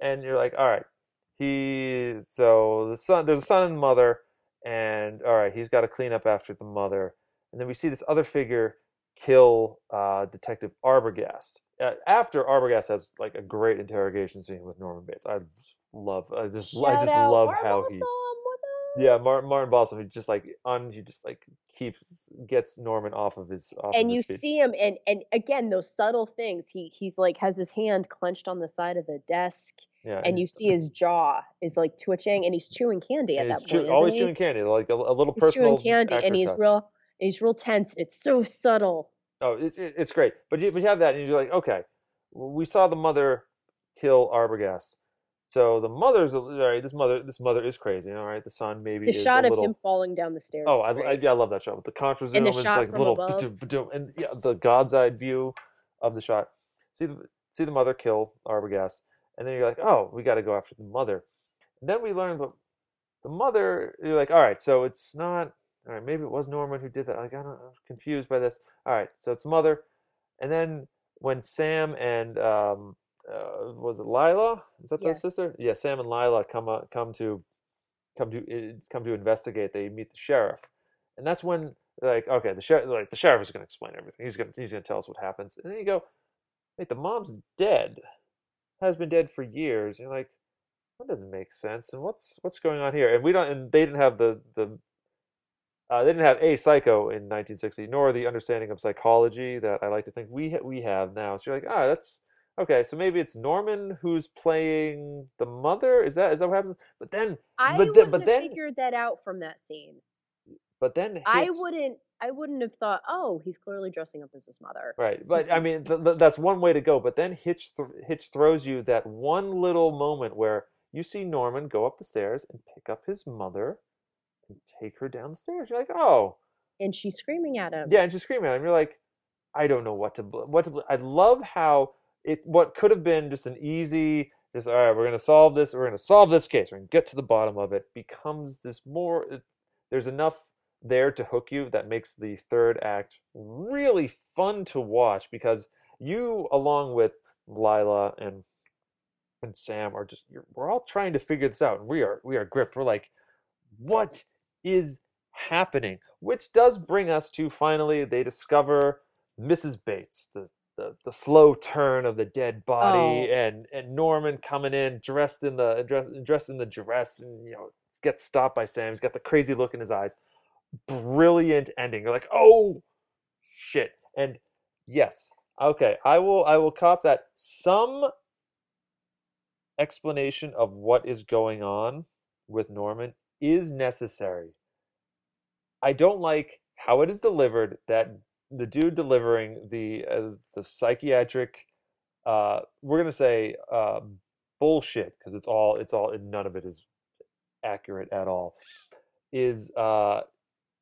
and you're like, all right, he so the son there's a son and mother, and all right, he's got to clean up after the mother, and then we see this other figure kill uh, Detective Arbogast. Uh, after Arbogast has like a great interrogation scene with Norman Bates. I love, I just, I just love Mark how Awesome, he. Yeah, Martin Martin Balsam, he just like on he just like keeps gets Norman off of his off And of you feet. see him and and again those subtle things. He he's like has his hand clenched on the side of the desk yeah, and you see his jaw is like twitching and he's chewing candy at that chew- point. always he? chewing candy, like a, a little He's personal chewing candy and he's touch. real he's real tense. It's so subtle. Oh, it's it's great, but you but you have that, and you're like, okay, we saw the mother kill Arbogast, so the mother's all right. This mother, this mother is crazy. All right, the son maybe The is shot of little. him falling down the stairs. Oh, I, I, yeah, I love that shot with the contra zoom. And the it's shot like from little above. and yeah, the God's eye view of the shot. See the see the mother kill Arbogast, and then you're like, oh, we got to go after the mother. And then we learn that the mother. You're like, all right, so it's not. All right, maybe it was Norman who did that. Like, I I'm confused by this. All right, so it's mother, and then when Sam and um, uh, was it Lila? Is that Yes. the sister? Yeah, Sam and Lila come uh, come to come to uh, come to investigate. They meet the sheriff, and that's when like okay, the sheriff like the sheriff is going to explain everything. He's going to he's going to tell us what happens, and then you go, wait, the mom's dead, has been dead for years. You're like, that doesn't make sense. And what's what's going on here? And we don't. And they didn't have the the. Uh, they didn't have a psycho in 1960, nor the understanding of psychology that I like to think we ha- we have now. So you're like, ah, that's Okay, so maybe it's Norman who's playing the mother. Is that is that what happens? But then, I but, have but then, figured that out from that scene. but then, I wouldn't. I wouldn't have thought, oh, he's clearly dressing up as his mother. Right, but I mean th- th- that's one way to go. But then Hitch th- Hitch throws you that one little moment where you see Norman go up the stairs and pick up his mother take her downstairs. You're like, oh, And she's screaming at him. yeah, and she's screaming at him. You're like, I don't know what to what to. I love how it what could have been just an easy, just all right, we're gonna solve this. We're gonna solve this case. We're gonna get to the bottom of it. Becomes this more. It, there's enough there to hook you that makes the third act really fun to watch because you, along with Lila and and Sam, are just you're, we're all trying to figure this out, and we are we are gripped. We're like, what is happening? Which does bring us to finally they discover Mrs. Bates, the the, the slow turn of the dead body, Oh. and and Norman coming in dressed in the dress, dressed in the dress, and you know gets stopped by Sam. He's got the crazy look in his eyes. Brilliant ending. You're like, oh shit. And yes, okay, I will I will cop that some explanation of what is going on with Norman is necessary. I don't like how it is delivered that the dude delivering the uh, the psychiatric uh we're going to say uh bullshit because it's all it's all none of it is accurate at all is uh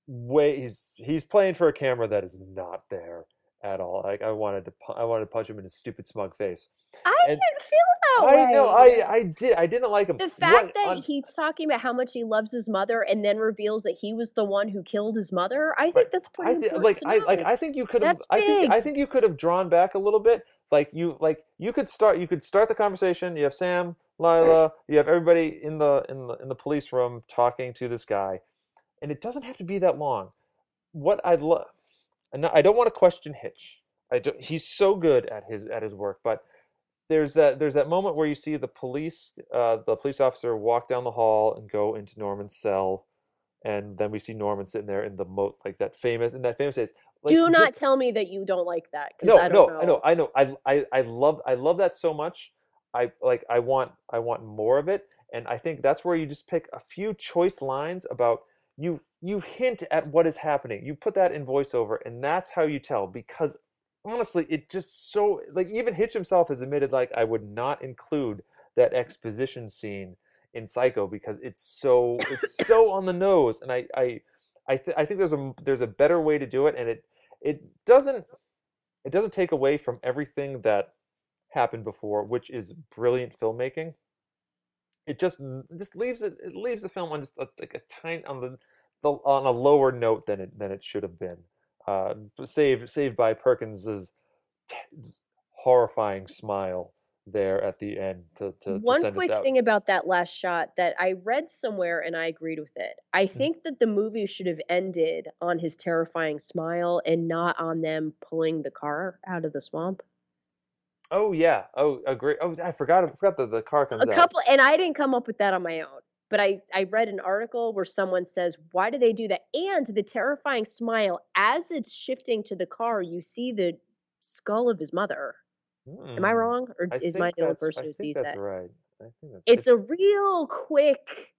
way he's he's playing for a camera that is not there at all like i wanted to i wanted to punch him in his stupid smug face I And- didn't feel that way. i know i i did i didn't like him The What fact that on- he's talking about how much he loves his mother and then reveals that he was the one who killed his mother, I think Right. that's pretty I thi- important like I like. I think you could have I think. I think you could have drawn back a little bit. Like you like you could start you could start the conversation. You have Sam, Lila, you have everybody in the in the in the police room talking to this guy, and it doesn't have to be that long. What I love, and I don't want to question Hitch. I do, he's so good at his at his work, but there's that there's that moment where you see the police uh, the police officer walk down the hall and go into Norman's cell, and then we see Norman sitting there in the moat like that famous in that famous days. Like, Do not just- tell me that you don't like that. no, I no, don't I know, I know. I, I, I love, I love that so much. I like, I want, I want more of it, and I think that's where you just pick a few choice lines about you. You hint at what is happening. You put that in voiceover, and that's how you tell. Because honestly, it just so like even Hitch himself has admitted like I would not include that exposition scene in Psycho because it's so it's so on the nose, and I I I, th- I think there's a there's a better way to do it, and it it doesn't it doesn't take away from everything that happened before, which is brilliant filmmaking. It just just leaves it it leaves the film on just a, like a tiny on the, the on a lower note than it than it should have been. Uh, saved saved by Perkins's horrifying smile there at the end to to, to One send quick us out. thing about that last shot that I read somewhere and I agreed with it. I Hmm. think that the movie should have ended on his terrifying smile and not on them pulling the car out of the swamp. Oh yeah. Oh, agree. Oh, I forgot. I forgot that the car comes A out. couple and I didn't come up with that on my own. But I, I read an article where someone says, why do they do that? And the terrifying smile, as it's shifting to the car, you see the skull of his mother. Am I Hmm. wrong? Or I is my the only person I who think sees that's that? right. I think that's It's a real quick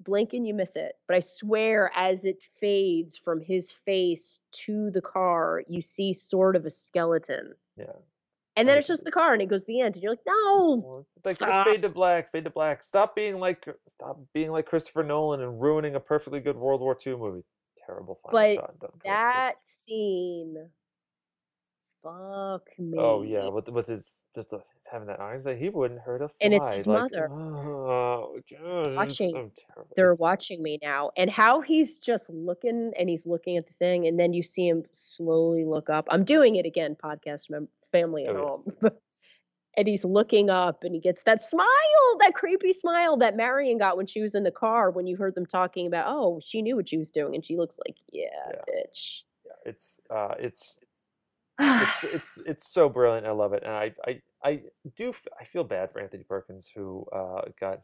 blink and you miss it. But I swear, as it fades from his face to the car, you see sort of a skeleton. yeah. And then it's just the car and it goes to the end. And you're like, no. Like Stop. just fade to black, fade to black. Stop being like stop being like Christopher Nolan and ruining a perfectly good World War II movie. Terrible final But shot. Dunkirk. Just- That scene. Fuck me. Oh yeah, with with his just the, having that eyes that he wouldn't hurt a fly. And it's his like, mother. Oh, God, Watching. They're watching me now. And how he's just looking and he's looking at the thing. And then you see him slowly look up. I'm doing it again, podcast mem- family at Oh, yeah. home. and he's looking up and he gets that smile, that creepy smile that Marion got when she was in the car when you heard them talking about, oh, she knew what she was doing. And she looks like, yeah, Yeah. bitch. Yeah, it's uh, it's it's it's it's so brilliant. I love it, and I I I do f- I feel bad for Anthony Perkins who uh, got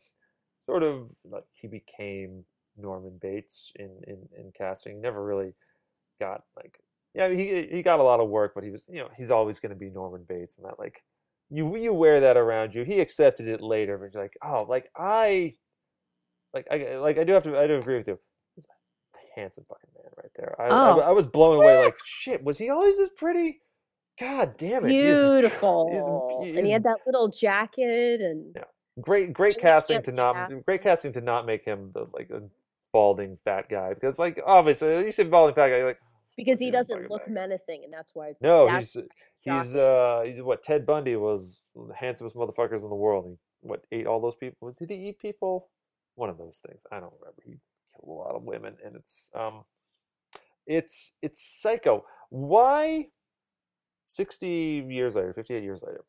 sort of like he became Norman Bates in in in casting. Never really got like yeah he he got a lot of work, but he was you know he's always going to be Norman Bates, and that like you you wear that around you. He accepted it later, but you're like, oh, like I, like I like I do have to I do agree with you. He's a handsome fucking man right there. I, I, Oh. I was blown away. Like shit, was he always this pretty? God damn it! Beautiful. he's- and he had that little jacket and Yeah. great great casting to not great casting to not make him the like a balding fat guy because like obviously you say balding fat guy you're like because he doesn't look Bang. menacing and that's why it's no he's he's uh he's what Ted Bundy was the handsomest motherfuckers in the world he what ate all those people was did he eat people? One of those things I don't remember he killed a lot of women and it's um it's it's psycho. Why 60 years later 58 years later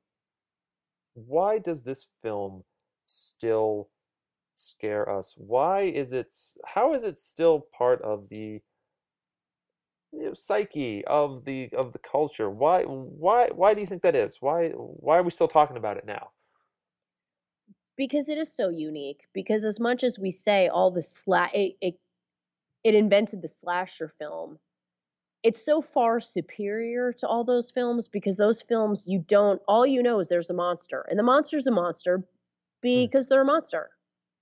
why does this film still scare us? Why is it how is it still part of the you know, psyche of the of the culture. Why why why do you think that is? Why why are we still talking about it now? Because it is so unique. Because as much as we say all the sla it, it it invented the slasher film it's so far superior to all those films because those films you don't all you know is there's a monster and the monster's a monster hmm. because they're a monster.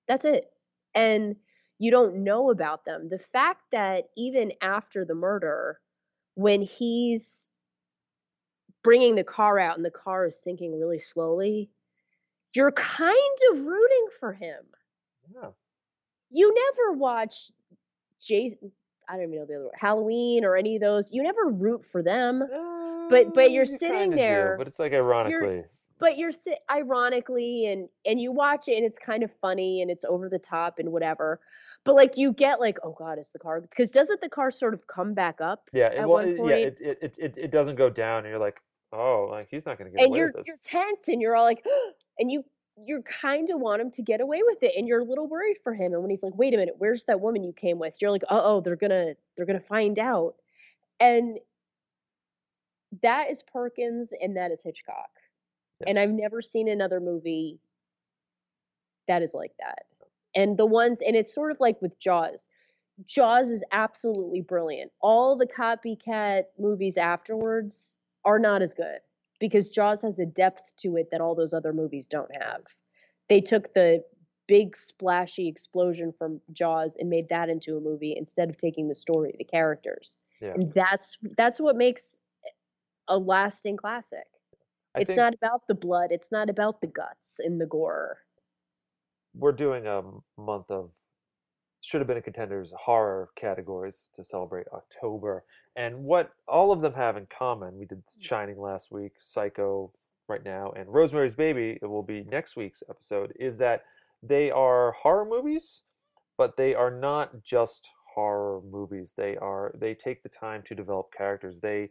That's it. And you don't know about them. The fact that even after the murder when he's bringing the car out and the car is sinking really slowly you're kind of rooting for him. Yeah. You never watch Jason I don't even know the other one, Halloween or any of those. You never root for them, But- but you're Uh, you sitting kinda do, there, but it's like ironically. but you're ironically and and you watch it and it's kind of funny and it's over the top and whatever. But like you get like, oh god, is the car because doesn't the car sort of come back up? yeah it, well yeah it, it, it, it, doesn't go down and you're like oh like he's not gonna get and away you're with this. you're tense and you're all like and you you kind of want him to get away with it and you're a little worried for him and when he's like wait a minute where's that woman you came with? you're like oh they're gonna they're gonna find out. And that is perkins and that is hitchcock and i've never seen another movie that is like that and the ones and it's sort of like with jaws. Jaws is absolutely brilliant. All the copycat movies afterwards are not as good because jaws has a depth to it that all those other movies don't have. They took the big splashy explosion from jaws and made that into a movie instead of taking the story the characters. Yeah. And that's that's what makes a lasting classic. I it's think not about the blood. It's not about the guts and the gore we're doing a month of should have been a contenders horror categories to celebrate October. And what all of them have in common, we did mm. Shining last week, Psycho right now, and Rosemary's Baby, it will be next week's episode, is that they are horror movies, but they are not just horror movies. They are they take the time to develop characters. They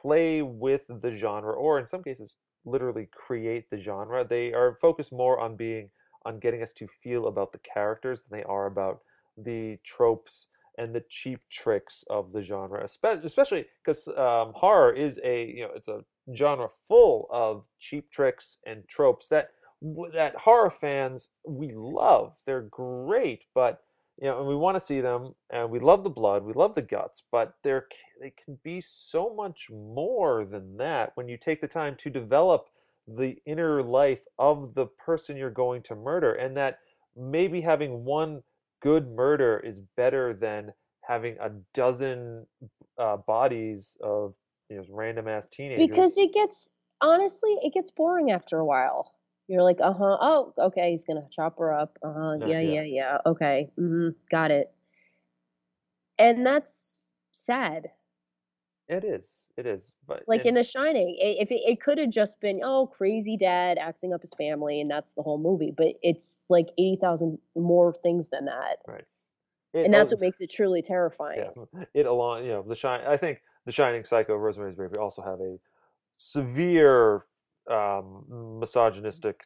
play with the genre, or in some cases, literally create the genre. They are focused more on being on getting us to feel about the characters than they are about the tropes and the cheap tricks of the genre, especially because um, horror is a you know it's a genre full of cheap tricks and tropes that that horror fans we love. They're great, but you know, and we want to see them, and we love the blood, we love the guts, but they're they can be so much more than that when you take the time to develop the inner life of the person you're going to murder, and that maybe having one good murder is better than having a dozen uh, bodies of you know random ass teenagers. because it gets honestly it gets boring after a while you're like uh-huh oh okay he's gonna chop her up uh-huh Yeah, yeah yeah. yeah yeah okay hmm got it and that's sad it is, it is, but like and- in the shining i- if it, it could have just been oh crazy dad axing up his family and that's the whole movie but it's like 80,000 more things than that it and that's what makes it truly terrifying yeah, it along you know the shine. I think the Shining, Psycho, Rosemary's Baby also have a severe um, misogynistic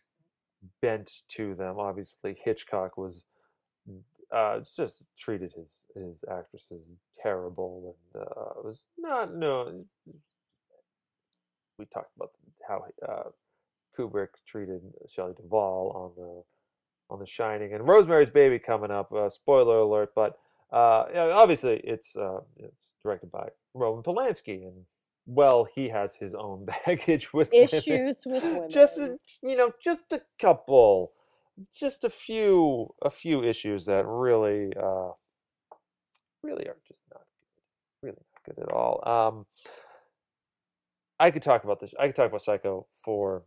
bent to them. Obviously, Hitchcock was uh, just treated his his actresses terrible and uh, it was not no. We talked about how uh, Kubrick treated Shelley Duvall on the on The Shining and Rosemary's Baby coming up. Uh, spoiler alert, but uh, yeah, obviously it's uh, it's directed by Roman Polanski, and well, he has his own baggage with women. Issues with women. Just a, you know, just a couple, just a few, a few issues that really, uh, really are just not good, really not good at all. Um, I could talk about this. I could talk about Psycho for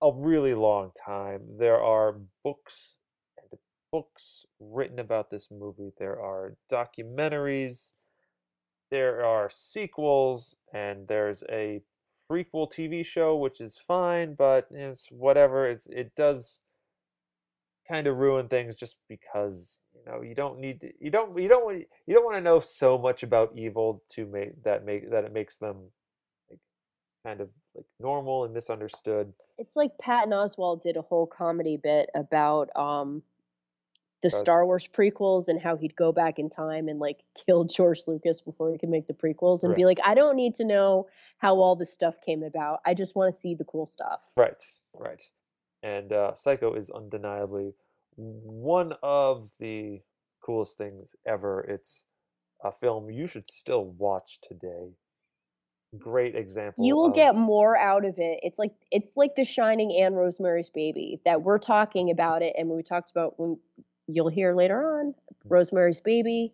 a really long time. There are books and books written about this movie. There are documentaries. There are sequels, and there's a prequel TV show, which is fine, but it's whatever. It's it does kind of ruin things just because know you don't need to, you don't you don't want you don't want to know so much about evil to make that make that it makes them like kind of like normal and misunderstood. It's like Patton Oswalt did a whole comedy bit about um the About- Star Wars prequels and how he'd go back in time and like kill George Lucas before he could make the prequels and be like, I don't need to know how all this stuff came about. I just want to see the cool stuff. Right, right. And uh, Psycho is undeniably one of the coolest things ever. It's a film you should still watch today. Great example. You will of- get more out of it. It's like it's like The Shining and Rosemary's Baby that we're talking about it, and we talked about when you'll hear later on mm. Rosemary's Baby.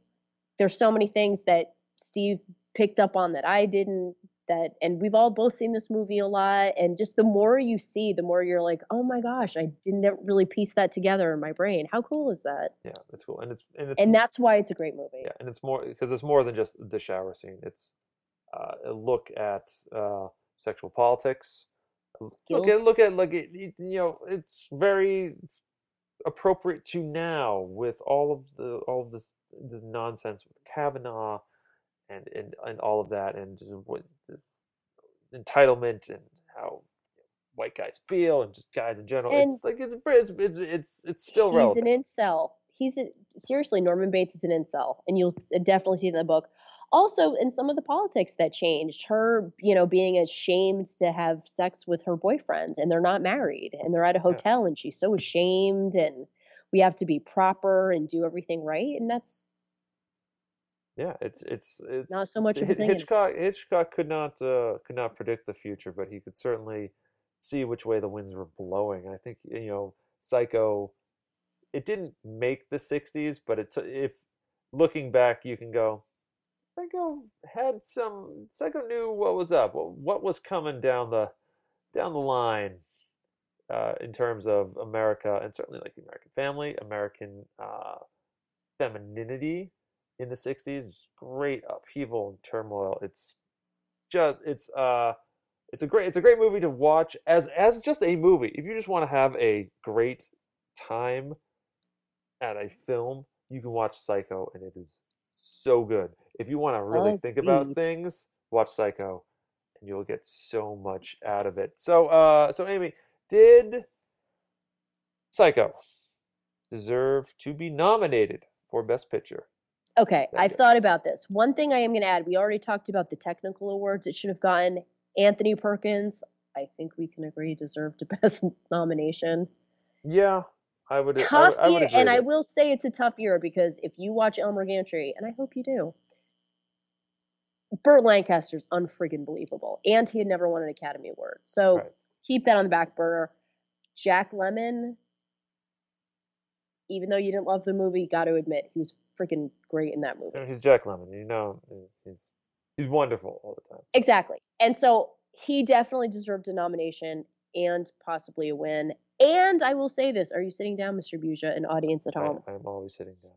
There's so many things that Steve picked up on that I didn't. That and we've all both seen this movie a lot, and just the more you see, the more you're like, oh my gosh, I didn't really piece that together in my brain. How cool is that? Yeah, it's cool, and it's and it's And that's why it's a great movie. yeah, and it's more because it's more than just the shower scene. It's uh, a look at uh, sexual politics. Look at Guilt. look at look at you know it's very appropriate to now with all of the all of this this nonsense with Kavanaugh and and and all of that and what entitlement and how white guys feel and just guys in general. And- it's like it's it's it's it's, still he's relevant. an incel. He's a, seriously Norman Bates is an incel, and you'll definitely see in the book. Also, in some of the politics that changed, her you know being ashamed to have sex with her boyfriend, and they're not married, and they're at a hotel, and she's so ashamed, and we have to be proper and do everything right, and that's Yeah, it's it's it's not so much of a thing. Hitchcock Hitchcock could not uh, could not predict the future, but he could certainly see which way the winds were blowing. I think you know, Psycho. It didn't make the '60s, but it's if looking back, you can go. Psycho had some. Psycho knew what was up, what, what was coming down the down the line uh, in terms of America, and certainly like the American family, American uh, femininity in the 60s great upheaval and turmoil. It's just it's uh it's a great it's a great movie to watch as as just a movie. If you just want to have a great time at a film you can watch psycho and it is so good. If you want to really think about things watch psycho and you'll get so much out of it. So uh so amy did psycho deserve to be nominated for best picture Okay, I've thought about this. One thing I am going to add, we already talked about the technical awards. It should have gotten Anthony Perkins. I think we can agree deserved a best nomination. Yeah, I would. I Tough would- I, would year, agree and I will say it's a tough year because if you watch Elmer Gantry, and I hope you do, Burt Lancaster's unfriggin' believable, and he had never won an Academy Award. So Right. keep that on the back burner. Jack Lemmon, even though you didn't love the movie, got to admit he was freaking great in that movie. Know, he's Jack Lemmon. You know, he's- he's wonderful all the time. Exactly. And so he definitely deserved a nomination and possibly a win. And I will say this: Are you sitting down, Mr. Buja, an audience at I, home? I'm always sitting down.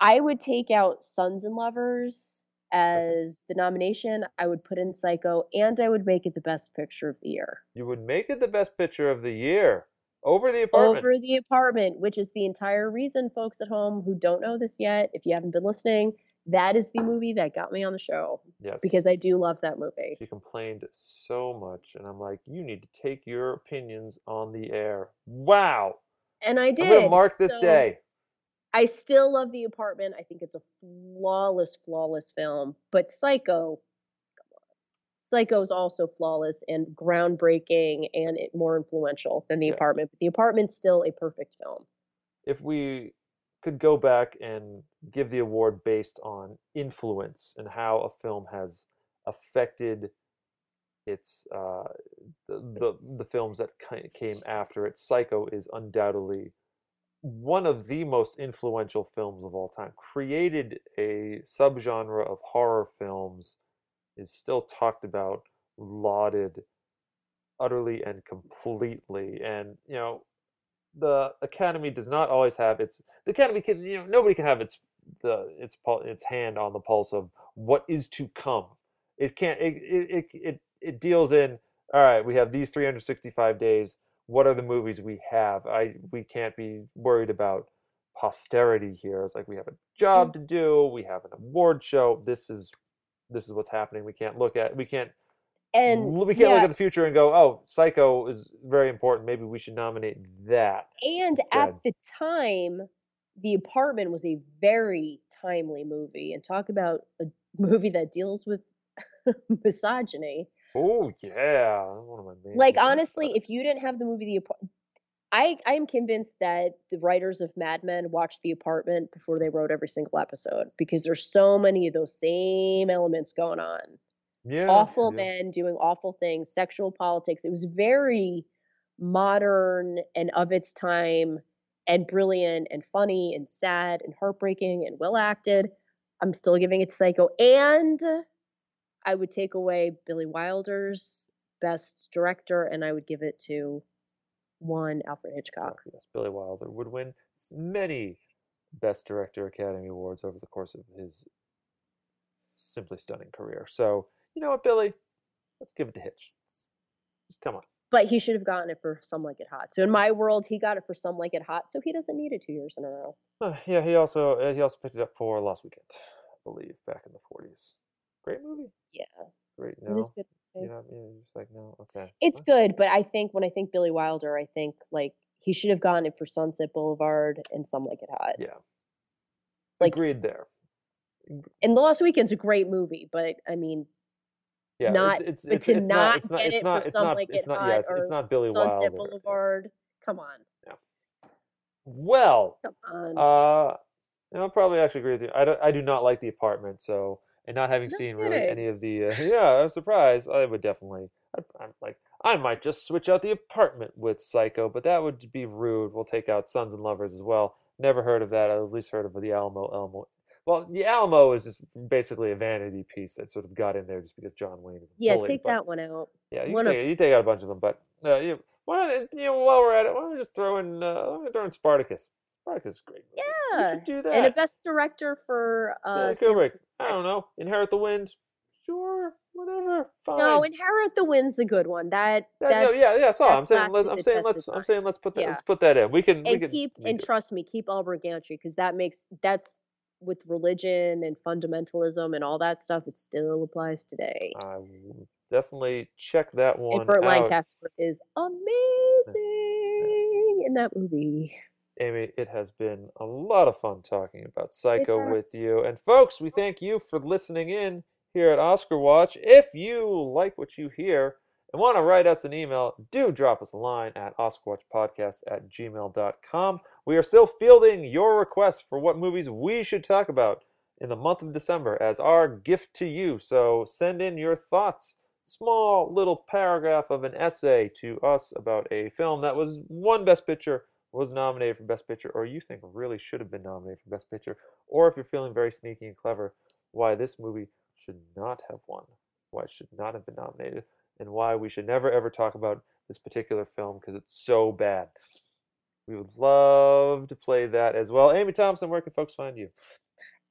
I would take out Sons and Lovers as the nomination. I would put in Psycho, and I would make it the best picture of the year. You would make it the best picture of the year over the apartment. Over the apartment, which is the entire reason, folks at home who don't know this yet, if you haven't been listening, that is the movie that got me on the show yes, because I do love that movie. she complained so much, and I'm like, you need to take your opinions on the air. Wow, And I did. I'm gonna mark this so- day. I still love The Apartment. I think it's a flawless, flawless film. But Psycho. Psycho is also flawless and groundbreaking and it, more influential than The Yeah. Apartment. But The Apartment's still a perfect film. If we could go back and give the award based on influence and how a film has affected its uh, the, the the films that came after it. Psycho is undoubtedly one of the most influential films of all time. Created a subgenre of horror films, is still talked about, lauded, utterly and completely. And you know, the Academy does not always have its. The Academy can you know nobody can have its the its its hand on the pulse of what is to come. It can't. It it it it, it deals in. All right, we have these 365 days what are the movies we have? I we can't be worried about posterity here. It's like we have a job mm. to do. We have an award show. This is this is what's happening. We can't look at we can't And we can't look at the future and go, oh, Psycho is very important. Maybe we should nominate that. and at the time, The Apartment was a very timely movie. And talk about a movie that deals with misogyny. Oh yeah, one of my Like honestly, if you didn't have the movie The Apartment, I I am convinced that the writers of Mad Men watched The Apartment before they wrote every single episode because there's so many of those same elements going on. yeah, awful yeah. men doing awful things, sexual politics. It was very modern and of its time and brilliant and funny and sad and heartbreaking and well acted. I'm still giving it Psycho. And I would take away Billy Wilder's best director and I would give it to one Alfred Hitchcock. Yes, Billy Wilder would win many Best Director Academy Awards over the course of his simply stunning career. So, you know what, Billy? Let's give it to Hitch. Come on. But he should have gotten it for Some Like It Hot. So in my world, he got it for Some Like It Hot, so he doesn't need it two years in a row. Uh, yeah, he also uh, he also picked it up for Last Weekend, I believe, back in the '40s. Great movie. Yeah, Great. it No, is good. You know, you're just like no. Okay. It's Well, good, but I think when I think Billy Wilder, I think like he should have gotten it for Sunset Boulevard and Some Like It Hot. Yeah. Like- Agreed there. And The Lost Weekend's a great movie, but I mean, Yeah. not- it's, it's, it's, to it's not not. It's not. get it not. for Some. Like It. Hot Yeah. It's, or it's not Billy Sunset Wilder. Boulevard. Come on, Yeah. Well, come on. Uh, know, I'll probably actually agree with you. I, do, I do not like the apartment, so and not having No seen really any of the, uh, yeah, I'm surprised. I would definitely, I, I'm like, I might just switch out the apartment with Psycho, but that would be rude. We'll take out Sons and Lovers as well. Never heard of that. I at least heard of the Alamo. Alamo. Well, the Alamo is just basically a vanity piece that sort of got in there just because John Wayne is yeah, bully, take but- that one out. yeah, you, One can of- take, you take out a bunch of them, but uh, you, why don't, you know, while we're at it, why don't we just throw in, uh, throw in Spartacus? Spartacus is a great. movie. we should do that. and a best director for uh, Yeah, Kubrick. I don't know. Inherit the Wind. Sure, whatever. Fine. No, Inherit the Wind's a good one. That That- no, yeah, yeah, that's all. I'm saying. Let's, I'm saying let's. of I'm saying let's put that. Yeah. Let's put that in. We can. we and can keep we and trust me, keep Albert Gantry because that makes that's with religion and fundamentalism and all that stuff. It still applies today. I will definitely check that one and Burt out. Lancaster is amazing in that movie. Amy, it has been a lot of fun talking about Psycho with you. And folks, we thank you for listening in here at Oscar Watch. If you like what you hear and want to write us an email, do drop us a line at OscarWatchPodcast at gmail.com. We are still fielding your requests for what movies we should talk about in the month of December as our gift to you. So send in your thoughts. Small little paragraph of an essay to us about a film that was one Best Picture, was nominated for Best Picture, or you think really should have been nominated for Best Picture, or if you're feeling very sneaky and clever, why this movie should not have won, why it should not have been nominated, and why we should never ever talk about this particular film because it's so bad. We would love to play that as well. Amy Thompson, where can folks find you?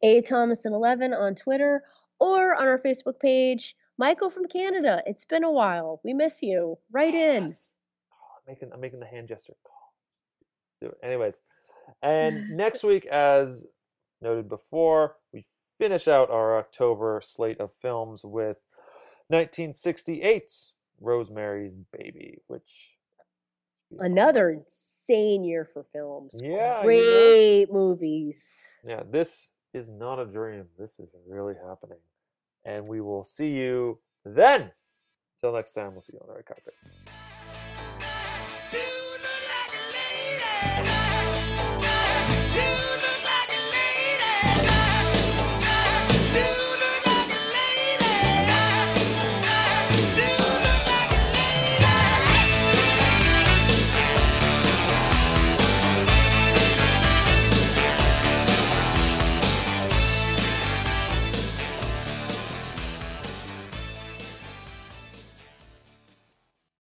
A Thomas and Eleven on Twitter or on our Facebook page. Michael from Canada. It's been a while. We miss you. Write in. Yes. Oh, I'm making I'm making the hand gesture. Do it. Anyways, and next week, as noted before, we finish out our October slate of films with 1968's Rosemary's Baby, which Another insane year for films. Yeah. Great movies. yeah, this is not a dream. This is really happening, and we will see you then. Till next time, we'll see you on the red carpet. Hey!